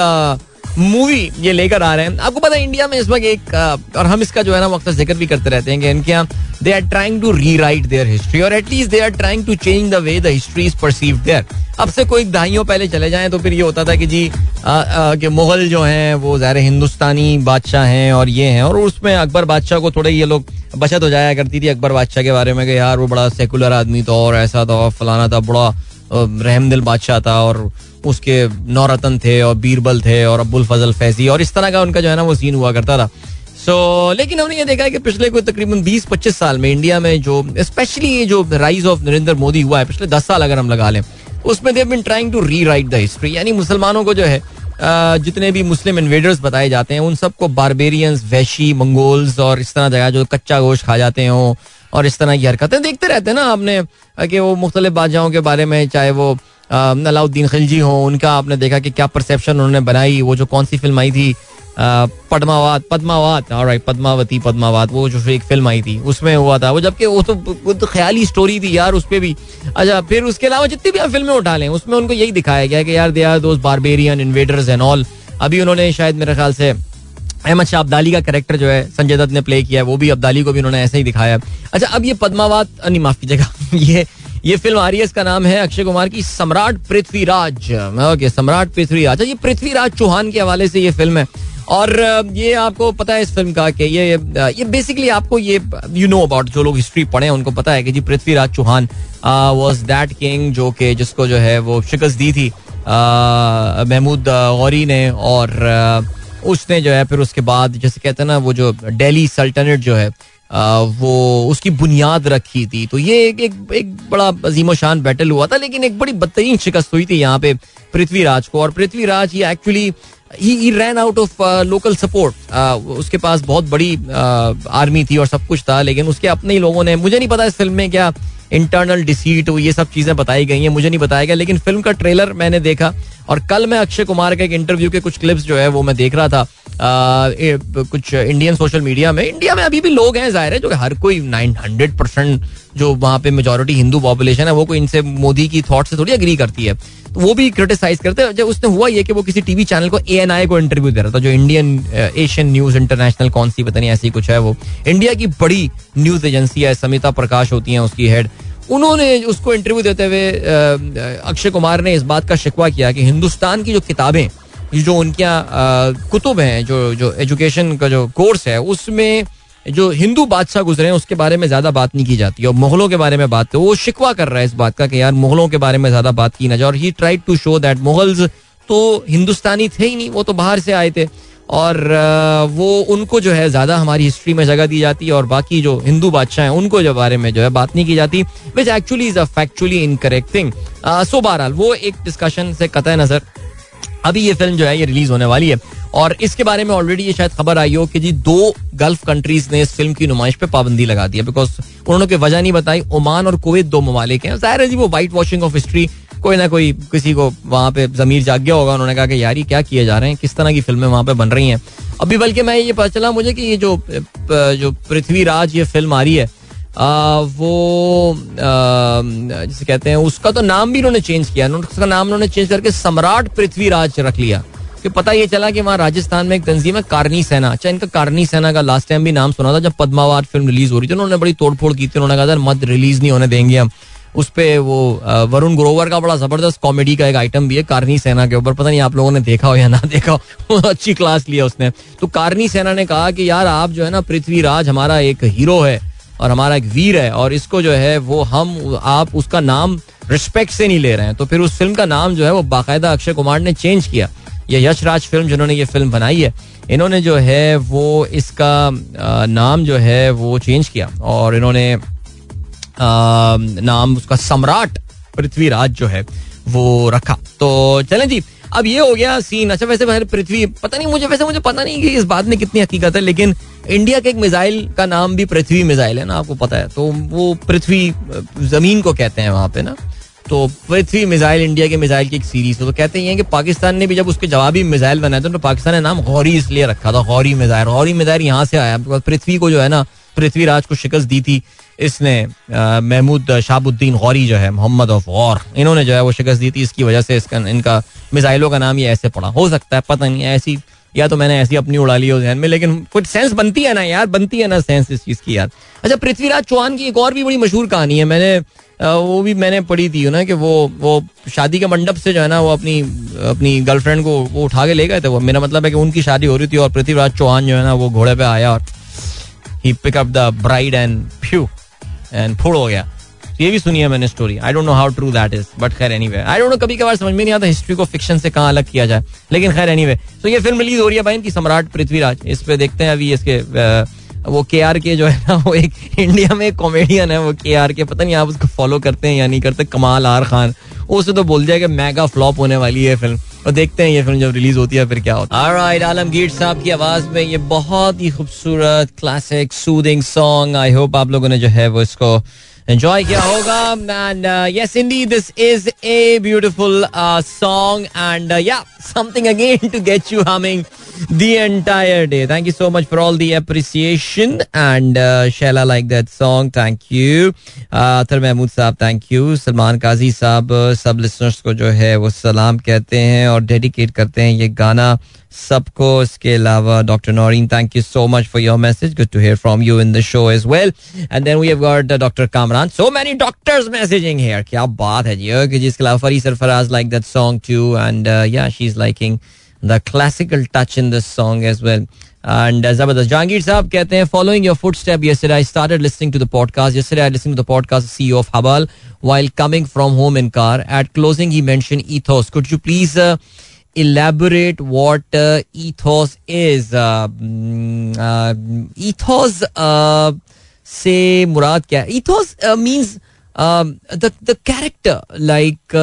Speaker 1: मूवी ये लेकर आ रहे हैं। आपको पता है इंडिया में इस वक्त एक और हम इसका जो है ना, वक्त ज़िक्र भी करते रहते हैं कि इनके यहाँ they are trying to rewrite their history और at least they are trying to change the way the history is perceive there अब से कोई दहाइयों पहले चले जाएँ तो फिर ये होता था कि जी कि मुगल जो हैं, वो ज़ाहिर हिंदुस्तानी बादशाह हैं और ये हैं, और उसमें अकबर बादशाह को थोड़े ये लोग बचत हो जाया करती थी अकबर बादशाह के बारे में कि यार, वो बड़ा सेकुलर आदमी था और ऐसा था, फलाना था बड़ा रहमदिल बादशाह था और उसके नौरतन थे और बीरबल थे और अब्बुल फजल फैजी और इस तरह का उनका जो है ना वो सीन हुआ करता था। सो so, लेकिन हमने ये देखा है कि पिछले कोई तकरीबन 20-25 साल में इंडिया में जो स्पेशली ये जो राइज ऑफ़ नरेंद्र मोदी हुआ है पिछले 10 साल अगर हम लगा लें उसमें they've been trying to rewrite the history यानी मुसलमानों को जो है जितने भी मुस्लिम इन्वेडर्स बताए जाते हैं उन सबको बारबेरियंस वैशी मंगोल्स और इस तरह जगह जो कच्चा गोश्त खा जाते हो और इस तरह की हरकतें देखते रहते हैं ना आपने, कि वो मुख्तलिफ़ बादशाहों के बारे में, चाहे वो अलाउद्दीन खिलजी हो, उनका आपने देखा कि क्या परसेप्शन उन्होंने बनाई, वो जो कौन सी फ़िल्म आई थी पद्मावत पद्मावत राइट पद्मावती, पद्मावत, वो जो एक फ़िल्म आई थी, उसमें हुआ था, वो जबकि वो तो वो तो ख्याली स्टोरी थी यार, उस पर भी। अच्छा फिर उसके अलावा जितनी भी आप फ़िल्में उठा लें, उसमें उनको यही दिखाया गया कि यार दे आर दोस्त बारबेरियन इन्वेडर्स एंड ऑल अभी उन्होंने शायद मेरे ख्याल से अहमद शाह अब्दाली का कैरेक्टर जो है संजय दत्त ने प्ले किया है वो भी अब्दाली को भी उन्होंने ऐसे ही दिखाया। अच्छा अब ये पद्मावत नहीं माफ़ कीजिएगा ये ये फ़िल्म आ रही है इसका नाम है अक्षय कुमार की सम्राट पृथ्वीराज। ओके सम्राट पृथ्वीराज। अच्छा, ये पृथ्वीराज चौहान के हवाले से ये फ़िल्म है। और ये आपको पता है इस फ़िल्म का कि ये ये बेसिकली आपको ये यू नो अबाउट जो लोग हिस्ट्री पढ़े हैं उनको पता है कि जी Prithviraj Chauhan was that king जो कि जिसको जो है वो शिकस्त दी थी महमूद गौरी ने और उसने जो है फिर उसके बाद जैसे कहते हैं ना वो जो डेली सल्तनत जो है वो उसकी बुनियाद रखी थी। तो ये एक एक, एक बड़ा अजीम शान बैटल हुआ था लेकिन एक बड़ी बदतरीन शिकस्त हुई थी यहाँ पे पृथ्वीराज को। और पृथ्वीराज ये actually he ran out of local support उसके पास बहुत बड़ी आर्मी थी और सब कुछ था लेकिन उसके अपने ही लोगों ने मुझे नहीं पता इस फ़िल्म में क्या इंटरनल डिसीट ये सब चीज़ें बताई गई हैं मुझे नहीं बताया गया लेकिन फ़िल्म का ट्रेलर मैंने देखा और कल मैं अक्षय कुमार के एक इंटरव्यू के कुछ क्लिप्स जो है वो मैं देख रहा था आ, ए, कुछ इंडियन सोशल मीडिया में। इंडिया में अभी भी लोग हैं ज़ाहिर है जो हर कोई नाइन हंड्रेड परसेंट जो वहाँ पे मेजोरिटी हिंदू पॉपुलेशन है वो कोई इनसे मोदी की थॉट से थोड़ी अग्री करती है। तो वो भी क्रिटिसाइज करते हैं। जब उसने हुआ ये कि वो किसी टीवी चैनल को ए एन आई को इंटरव्यू दे रहा था जो इंडियन एशियन न्यूज़ इंटरनेशनल कौन सी पता नहीं ऐसी कुछ है वो। इंडिया की बड़ी न्यूज़ एजेंसी है समिता प्रकाश होती है उसकी हेड उन्होंने उसको इंटरव्यू देते हुए अक्षय कुमार ने इस बात का शिकवा किया कि हिंदुस्तान की जो किताबें जो उनके यहाँ कुतुब हैं, जो जो एजुकेशन का जो कोर्स है, उसमें जो हिंदू बादशाह गुजरे हैं, उसके बारे में ज़्यादा बात नहीं की जाती। और मुगलों के बारे में बात तो वो शिकवा कर रहा है इस बात का कि यार मुगलों के बारे में ज़्यादा बात की ना जाए। और he tried to show that Mughals तो हिंदुस्तानी थे ही नहीं, वो तो बाहर से आए थे। और वो उनको जो है ज़्यादा हमारी हिस्ट्री में जगह दी जाती है और बाकी जो हिंदू बादशाह हैं, उनको जो बारे में जो है बात नहीं की जाती which actually is a factually incorrect thing so बहरहाल, वो एक डिस्कशन से कत नज़र, अभी ये फ़िल्म जो है, ये रिलीज़ होने वाली है। और इसके बारे में ऑलरेडी ये शायद खबर आई हो कि जी दो गल्फ कंट्रीज़ ने इस फ़िल्म की नुमाइश पे पाबंदी लगा दी है बिकॉज़ उन्होंने वजह नहीं बताई, ओमान और कुवैत दो ममालिक हैं। ज़ाहिर है जी, वो वाइट वॉशिंग ऑफ़ हिस्ट्री कोई ना कोई किसी को वहाँ पे जमीर जाग गया होगा उन्होंने कहा कि यार ये क्या किए जा रहे हैं किस तरह की फ़िल्में वहाँ पे बन रही हैं। अभी बल्कि मैं ये पता चला मुझे कि ये जो जो पृथ्वीराज ये फ़िल्म आ रही है आ, वो जिसे कहते हैं उसका तो नाम भी उन्होंने चेंज किया उसका नाम उन्होंने चेंज करके सम्राट पृथ्वीराज रख लिया। कि पता ये चला कि वहाँ राजस्थान में एक तंजीम है कारनी सेना। अच्छा इनका कारनी सेना का लास्ट टाइम भी नाम सुना था जब पद्मावाद फ़िल्म रिलीज़ हो रही थी उन्होंने बड़ी तोड़फोड़ की थी उन्होंने कहा मत रिलीज़ नहीं होने देंगे हम। उस पर वो वरुण ग्रोवर का बड़ा ज़बरदस्त कॉमेडी का एक आइटम भी है कारनी सेना के ऊपर। पता नहीं आप लोगों ने देखा हो या ना देखा हो अच्छी क्लास लिया उसने। तो कारनी सेना ने कहा कि यार आप जो है ना, पृथ्वीराज हमारा एक हीरो है और हमारा एक वीर है और इसको जो है वो हम, आप उसका नाम रिस्पेक्ट से नहीं ले रहे हैं। तो फिर उस फ़िल्म का नाम जो है वो बाकायदा अक्षय कुमार ने चेंज किया। ये यशराज फ़िल्म जिन्होंने ये फ़िल्म बनाई है, इन्होंने जो है वो इसका नाम जो है वो चेंज किया और इन्होंने नाम उसका सम्राट पृथ्वीराज जो है, वो रखा। तो चलें जी, अब ये हो गया सीन अच्छा वैसे वैसे पृथ्वी, पता नहीं, मुझे, वैसे मुझे पता नहीं कि इस बात में कितनी हकीकत है, लेकिन इंडिया के एक मिसाइल का नाम भी पृथ्वी मिसाइल है ना, आपको पता है। तो वो पृथ्वी ज़मीन को कहते हैं वहाँ पे ना। तो पृथ्वी मिसाइल इंडिया के मिसाइल की एक सीरीज़ तो कहते हैं कि पाकिस्तान ने भी जब उसके जवाबी मिसाइल बनाए थे तो पाकिस्तान ने नाम गौरी इसलिए रखा था, गौरी मिसाइल गौरी मिसाइल यहाँ से आया, पृथ्वी को जो है ना, पृथ्वीराज को शिकस्त दी थी। इसने महमूद शाबुद्दीन गौरी जो है, मोहम्मद ऑफ़ गौर, इन्होंने जो है वो शिकस्त दी थी। इसकी वजह से इसका, इनका मिसाइलों का नाम ये ऐसे पड़ा। हो सकता है, पता नहीं, ऐसी, या तो मैंने ऐसी अपनी उड़ा ली हो जहन में, लेकिन कुछ सेंस बनती है ना यार, बनती है ना सेंस इस चीज़ की यार। अच्छा पृथ्वीराज चौहान की एक और भी बड़ी मशहूर कहानी है, मैंने वो भी मैंने पढ़ी थी ना, कि वो वो शादी के मंडप से जो है ना, वो अपनी अपनी गर्लफ्रेंड को, वो उठा के ले गए थे। वो, मेरा मतलब है कि उनकी शादी हो रही थी और पृथ्वीराज चौहान जो है ना, वो घोड़े पे आया और he pick up the bride and few and फोड़ हो गया। ये भी सुनी है मैंने story I don't know how true that is but खैर anyway I don't know कभी कभार समझ में नहीं आता हिस्ट्री को फिक्शन से कहाँ अलग किया जाए। लेकिन खैर एनी वे तो ये फ़िल्म रिलीज़ हो रही है भाई इनकी, सम्राट पृथ्वीराज। इस पे देखते हैं अभी इसके वो के आर के जो है ना, वो एक इंडिया में एक कॉमेडियन है, वो के आर के। पता नहीं आप उसको फॉलो करते हैं या नहीं करते, कमाल आर खान। उसे तो बोल दिया कि मेगा फ्लॉप होने वाली है फ़िल्म। और देखते हैं ये फ़िल्म जब रिलीज़ होती है फिर क्या होता है। ऑलराइट आलमगीर साहब की आवाज़ में ये बहुत ही खूबसूरत classic soothing song I hope आप लोगों ने जो है वो इसको एंजॉय किया होगा। And yes indeed this is a beautiful song and yeah something again to get you humming the entire day. Thank you so much for all the appreciation. And uh, Shella like that song. Thank you. Athar Mahmood sahab thank you Salman काजी साहब सब listeners को जो है वो सलाम कहते हैं और डेडिकेट करते हैं ये गाना सबको इसके अलावा doctor Naureen thank you so much for your message good to hear from you in the show as well and then we have got doctor Kamran so many doctors messaging here क्या बात है जी कि जिसके अलावा Fari Sarfaraz like that song too and yeah she is liking the classical touch in this song as well and जबरदस्त जहांगीर साहब कहते हैं following your foot step yesterday I started listening to the podcast yesterday I listened to the podcast CEO of Habal while coming from home in car at closing he mentioned ethos could you please uh, elaborate what uh, ethos is uh, uh, ethos uh, से मुराद क्या है ethos uh, means the character like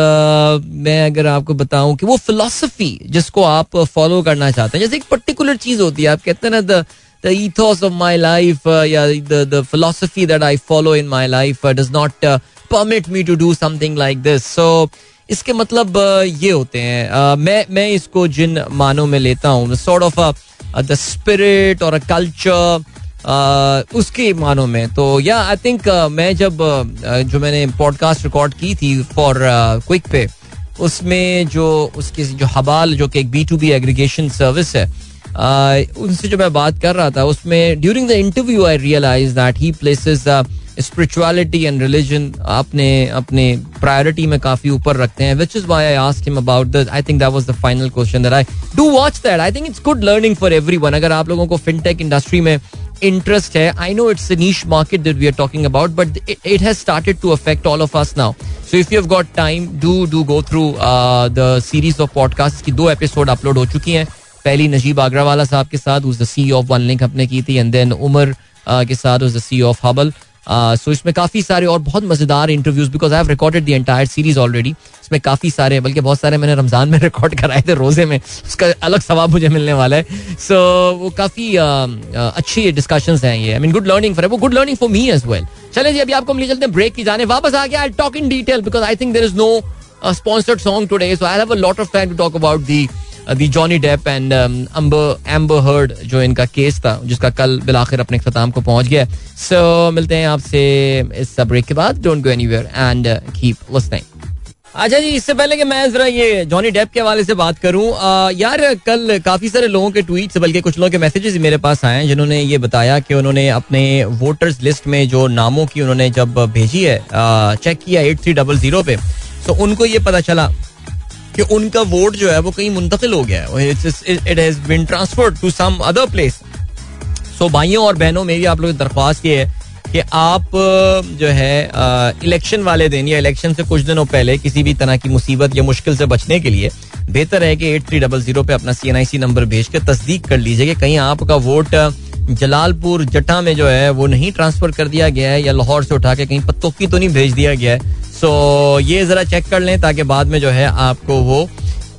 Speaker 1: मैं अगर आपको बताऊँ कि वो फिलोसफी जिसको आप फॉलो करना चाहते हैं जैसे एक पर्टिकुलर चीज़ होती है आप कहते हैं ना the ethos of my life uh, yeah the the philosophy that i follow in my life uh, does not uh, permit me to do something इसके मतलब uh, ये होते हैं uh, मैं मैं इसको जिन मानों में लेता हूँ सॉर्ट ऑफ़ द स्पिरिट और अ कल्चर उसके मानों में। तो या आई थिंक मैं जब जो मैंने पॉडकास्ट रिकॉर्ड की थी फॉर क्विक पे उसमें जो, उसके जो हबाल जो कि एक B to B aggregation service है उनसे जो मैं बात कर रहा था, उसमें during the interview I realize that he places spirituality and religion अपने अपने प्रायोरिटी में काफ़ी ऊपर रखते हैं which is why I ask him about the I think that was the final question that I do watch that I think it's good learning for everyone अगर आप लोगों को फिनटेक इंडस्ट्री में इंटरेस्ट है I know it's niche market that we are talking about but it has started to affect all of us now so if you have got time do do go through the series of podcast की दो episode upload हो चुकी हैं पहली नजीब आगरा वाला साहब के साथ उस the C of one link अपने की थी एंड देन उमर के साथ उस the C of Haball so इसमें काफ़ी सारे और बहुत मज़ेदार interviews because I have recorded the entire series already इसमें काफ़ी सारे बल्कि बहुत सारे मैंने रमज़ान में रिकॉर्ड कराए थे रोज़े में। उसका अलग सवाब मुझे मिलने वाला है। सो so, वो काफ़ी अच्छी डिस्कशन हैं ये। I mean good learning for वो good learning for me as well चले जी अभी आपको मिले चलते हैं ब्रेक की जाने। वापस आ गया I talk in detail because I think there is no sponsored song today so I have a lot of time to talk about the the Johnny Depp and Amber Heard जो इनका case था जिसका कल बिलाखिर अपने अख्ताम को पहुँच गया सो so, मिलते हैं आपसे इस ब्रेक के बाद। Don't go anywhere and keep listening अच्छा जी इससे पहले कि मैं जरा ये जॉनी डेप के हवाले से बात करूँ आ, यार कल काफ़ी सारे लोगों के ट्वीट्स बल्कि कुछ लोगों के मैसेजेस मेरे पास आए हैं जिन्होंने ये बताया कि उन्होंने अपने वोटर्स लिस्ट में जो नामों की उन्होंने जब भेजी है आ, चेक किया एट थ्री डबल ज़ीरो पे। तो उनको ये पता चला कि उनका वोट जो है वो कहीं मुंतकिल हो गया है। It has transferred to some other place so भाइयों और बहनों, मेरी आप लोगों की दरख्वास्त ये है कि आप जो है इलेक्शन वाले दिन या इलेक्शन से कुछ दिनों पहले किसी भी तरह की मुसीबत या मुश्किल से बचने के लिए बेहतर है कि एट थ्री डबल ज़ीरो पे अपना C N I C number भेज के तस्दीक कर लीजिए कि कहीं आपका वोट जलालपुर, जटा में जो है, वो नहीं ट्रांसफ़र कर दिया गया है या लाहौर से उठा के कहीं पत्तोकी तो नहीं भेज दिया गया है। सो ये जरा चेक कर लें ताकि बाद में जो है आपको वो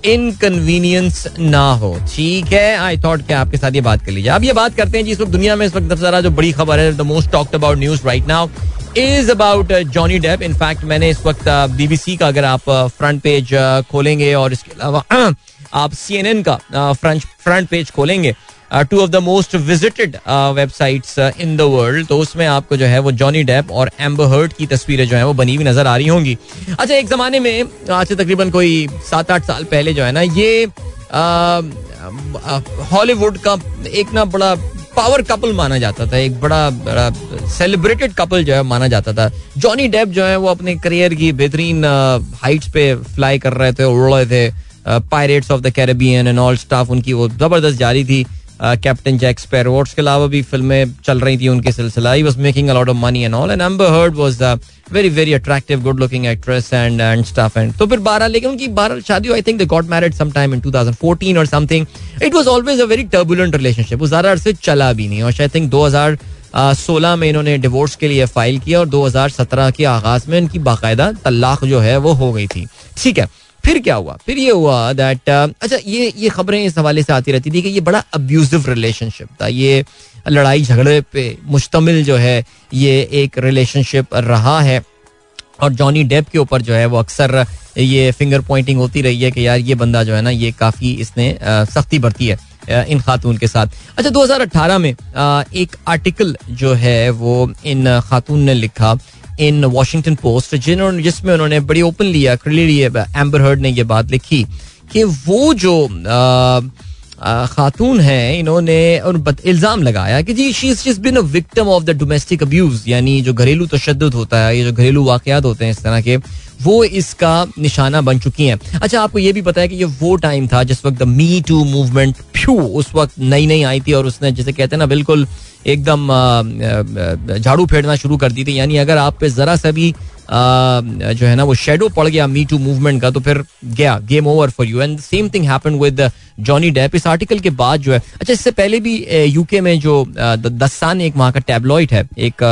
Speaker 1: इनकन्वीनियंस ना हो। ठीक है आई थॉट कि आपके साथ ये बात कर लीजिए। अब ये बात करते हैं जिस वक्त दुनिया में इस वक्त जरा जो बड़ी खबर है the most talked about news right now is about Johnny Depp in fact मैंने इस वक्त बीबीसी का अगर आप फ्रंट पेज खोलेंगे और इसके अलावा, आप सी एन एन का फ्रंट पेज खोलेंगे two of the most visited websites in the world तो उसमें आपको जो है वो जॉनी डेप और एम्बर हर्ट की तस्वीरें जो है वो बनी हुई नज़र आ रही होंगी। अच्छा एक जमाने में, आज से तकरीबन कोई सात आठ साल पहले जो है ना, ये हॉलीवुड का एक ना बड़ा पावर कपल माना जाता था, एक बड़ा बड़ा सेलिब्रेटेड कपल जो है माना जाता था। जॉनी डेप जो है वो अपने करियर की बेहतरीन हाइट्स पे फ्लाई कर रहे थे, उड़ रहे थे pirates of the Caribbean and all stuff उनकी वो ज़बरदस्त जारी थी। कैप्टन जैक स्पैरो उसके अलावा भी फ़िल्में चल रही थी उनके सिलसिला। He was making a lot of money and all and Amber Heard was very very attractive good looking actress and and stuff and तो फिर बारह, लेकिन उनकी बारह शादी I think they got married some time in 2014 और something it was always a very turbulent relationship वो ज़्यादा अरसे चला भी नहीं। और आई थिंक 2000 सोलह में इन्होंने डिवोर्स के लिए फ़ाइल किया और 2017 के आगाज़ में इनकी बाकायदा तलाक जो है वो हो गई थी। ठीक है। फिर क्या हुआ? फिर ये हुआ दैट अच्छा ये ये खबरें इस हवाले से आती रहती थी कि ये बड़ा अब्यूजिव रिलेशनशिप था। ये लड़ाई झगड़े पे मुश्तमिल जो है, ये एक रिलेशनशिप रहा है और जॉनी डेप के ऊपर जो है, वो अक्सर ये फिंगर पॉइंटिंग होती रही है कि यार, ये बंदा जो है ना, ये काफ़ी इसने सख्ती बरती है इन खातून के साथ। अच्छा 2018 में एक आर्टिकल जो है, वो इन खातून ने लिखा इन वॉशिंगटन पोस्ट जिन्होंने जिसमें उन्होंने बड़ी ओपन लिया क्लियरली एम्बर हर्ड ने ये बात लिखी कि वो जो खातून है, इन्होंने उन इल्ज़ाम लगाया कि जी she is been a victim of the domestic abuse यानी जो घरेलू तशद होता है, ये जो घरेलू वाकयात होते हैं इस तरह के, वो इसका निशाना बन चुकी हैं। अच्छा आपको ये भी पता है कि ये वो टाइम था जिस वक्त the me too movement few उस वक्त नई नई आई थी और उसने, जिसे कहते हैं ना, बिल्कुल एकदम झाड़ू फेरना शुरू कर दी थी। यानी अगर आप पे जरा सा भी जो है ना, वो शेडो पड़ गया मी टू मूवमेंट का तो फिर गया game over for you and same thing happen with Johnny Depp इस आर्टिकल के बाद जो है अच्छा इससे पहले भी यूके में जो दस्तान एक वहाँ का टैबलॉइड है, एक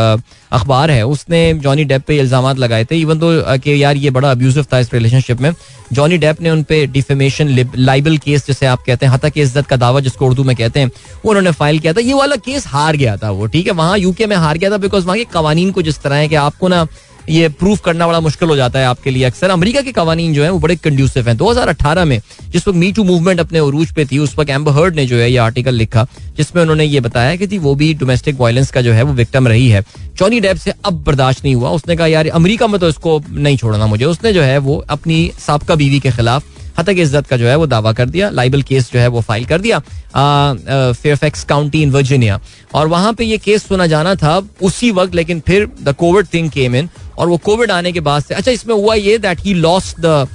Speaker 1: अखबार है, उसने जॉनी डेप पे इल्ज़ाम लगाए थे इवन तो कि यार ये बड़ा अब्यूजिव था इस रिलेशनशिप में जॉनी डेप ने उन पे डिफेमेशन लाइबल केस जिसे आप कहते हैं हता के इज़्ज़त का दावा जिसको उर्दू में कहते हैं, वो उन्होंने फ़ाइल किया था। ये वाला केस हार गया था वो, ठीक है? वहाँ यूके में हार गया था बिकॉज़ वहाँ के कवानीन को जिस तरह है कि आपको ना ये प्रूफ करना बड़ा मुश्किल हो जाता है आपके लिए अक्सर। अमेरिका के कवानीन जो है, वो बड़े कंड्यूसिव हैं। 2018 में जिस वक्त मी टू मूवमेंट अपने उरूज पे थी, उस वक्त एम्बर हर्ड ने जो है ये आर्टिकल लिखा, जिसमें उन्होंने ये बताया कि थी वो भी डोमेस्टिक वायलेंस का जो है, वो विक्टम रही है। जॉनी डेप से अब बर्दाश्त नहीं हुआ। उसने कहा, यार, अमरीका में तो इसको नहीं छोड़ना मुझे। उसने जो है, वो अपनी सबका बीवी के खिलाफ हतक इज़्ज़त का जो है वो दावा कर दिया लाइबल केस जो है वो फ़ाइल कर दिया फेयरफैक्स काउंटी इन वर्जीनिया और वहाँ पे ये केस सुना जाना था उसी वक्त लेकिन फिर the covid thing came in और वो कोविड आने के बाद से अच्छा इसमें हुआ ये that he lost the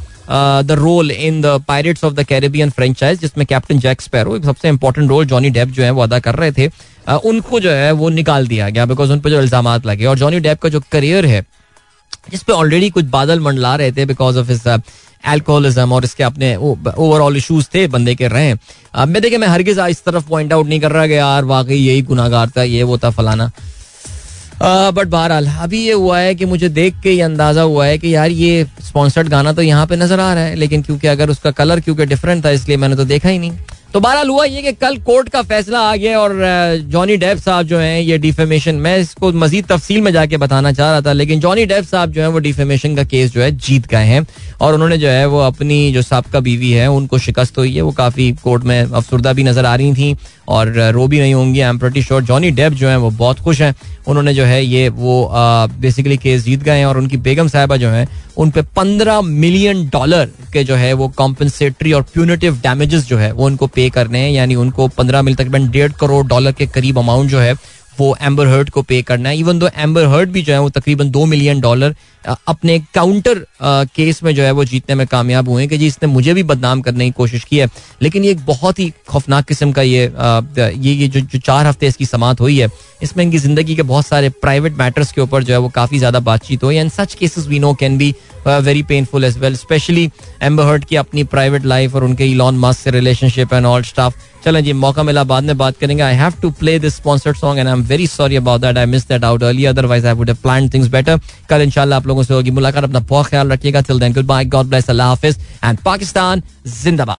Speaker 1: the role in the pirates of the Caribbean franchise जिसमें कैप्टन जैक स्पैरो सबसे इंपॉर्टेंट रोल जॉनी डेप जो है वो अदा कर रहे थे uh, उनको जो है वो निकाल दिया गया बिकॉज़ उन पर जो इल्ज़ाम लगे। और जॉनी डेप का जो करियर है जिसपे ऑलरेडी कुछ बादल मंडला रहे थे बिकॉज़ ऑफ़ इस एल्कोहलिज्म और इसके अपने ओवरऑल इशूज थे, बंदे के रहे। अब मैं देखे मैं हरगिज इस तरफ़ पॉइंट आउट नहीं कर रहा कि यार वाकई यही गुनागार था, ये वो था फलाना। बट बहरहाल, अभी ये हुआ है कि मुझे देख के ये अंदाज़ा हुआ है कि यार ये स्पॉन्सर्ड गाना तो यहाँ पे नज़र आ रहा है, लेकिन क्योंकि अगर उसका कलर क्योंकि डिफरेंट था, इसलिए मैंने तो देखा ही नहीं। तो बहरहाल हुआ ये कि कल कोर्ट का फैसला आ गया और जॉनी डेप साहब जो हैं, ये डिफेमेशन, मैं इसको मजीद तफसील में जाके बताना चाह रहा था, लेकिन जॉनी डेप साहब जो है, वो डिफेमेशन का केस जो है जीत गए हैं और उन्होंने जो है, वो अपनी जो सबका बीवी है, उनको शिकस्त हुई है, वो काफ़ी कोर्ट में अफसरदा भी नज़र आ रही थी और रो भी नहीं होंगी, I am pretty sure Johnny Depp जो है, वो बहुत खुश हैं। उन्होंने जो है ये, वो बेसिकली केस जीत गए हैं और उनकी बेगम साहबा जो है, उन पर पंद्रह मिलियन डॉलर के जो है, वो कॉम्पनसेटरी और प्यूनिटिव डैमेजेस जो है, वो उनको पे करने हैं, यानी उनको पंद्रह मिल तकरीबन डेढ़ करोड़ डॉलर के करीब अमाउंट जो है वो एम्बर हर्ट को पे करना है. इवन दो एम्बर हर्ट भी जो है वो तकरीबन दो मिलियन डॉलर अपने काउंटर केस में जो है वो जीतने में कामयाब हुए कि जी इसने मुझे भी बदनाम करने की कोशिश की है. लेकिन ये एक बहुत ही खौफनाक किस्म का ये ये ये जो जो चार हफ़्ते इसकी समात हुई है, इसमें इनकी ज़िंदगी के बहुत सारे प्राइवेट मैटर्स के ऊपर जो है वो काफ़ी ज़्यादा बातचीत हुई and such cases we know can be very painful as well specially Amber Heard की अपनी प्राइवेट लाइफ और उनके इलॉन मास्क से रिलेशनशिप एंड ऑल स्टाफ चलें जी, मौका मिला, बाद में बात करेंगे। I have to play this sponsored song and I am very sorry about that I miss that out early otherwise I would have plan things better कल इंशाल्लाह आप लोगों से होगी मुलाकात, अपना बहुत ख्याल रखिएगा। Till then goodbye God bless अल्लाह हाफिज एंड पाकिस्तान जिंदाबाद।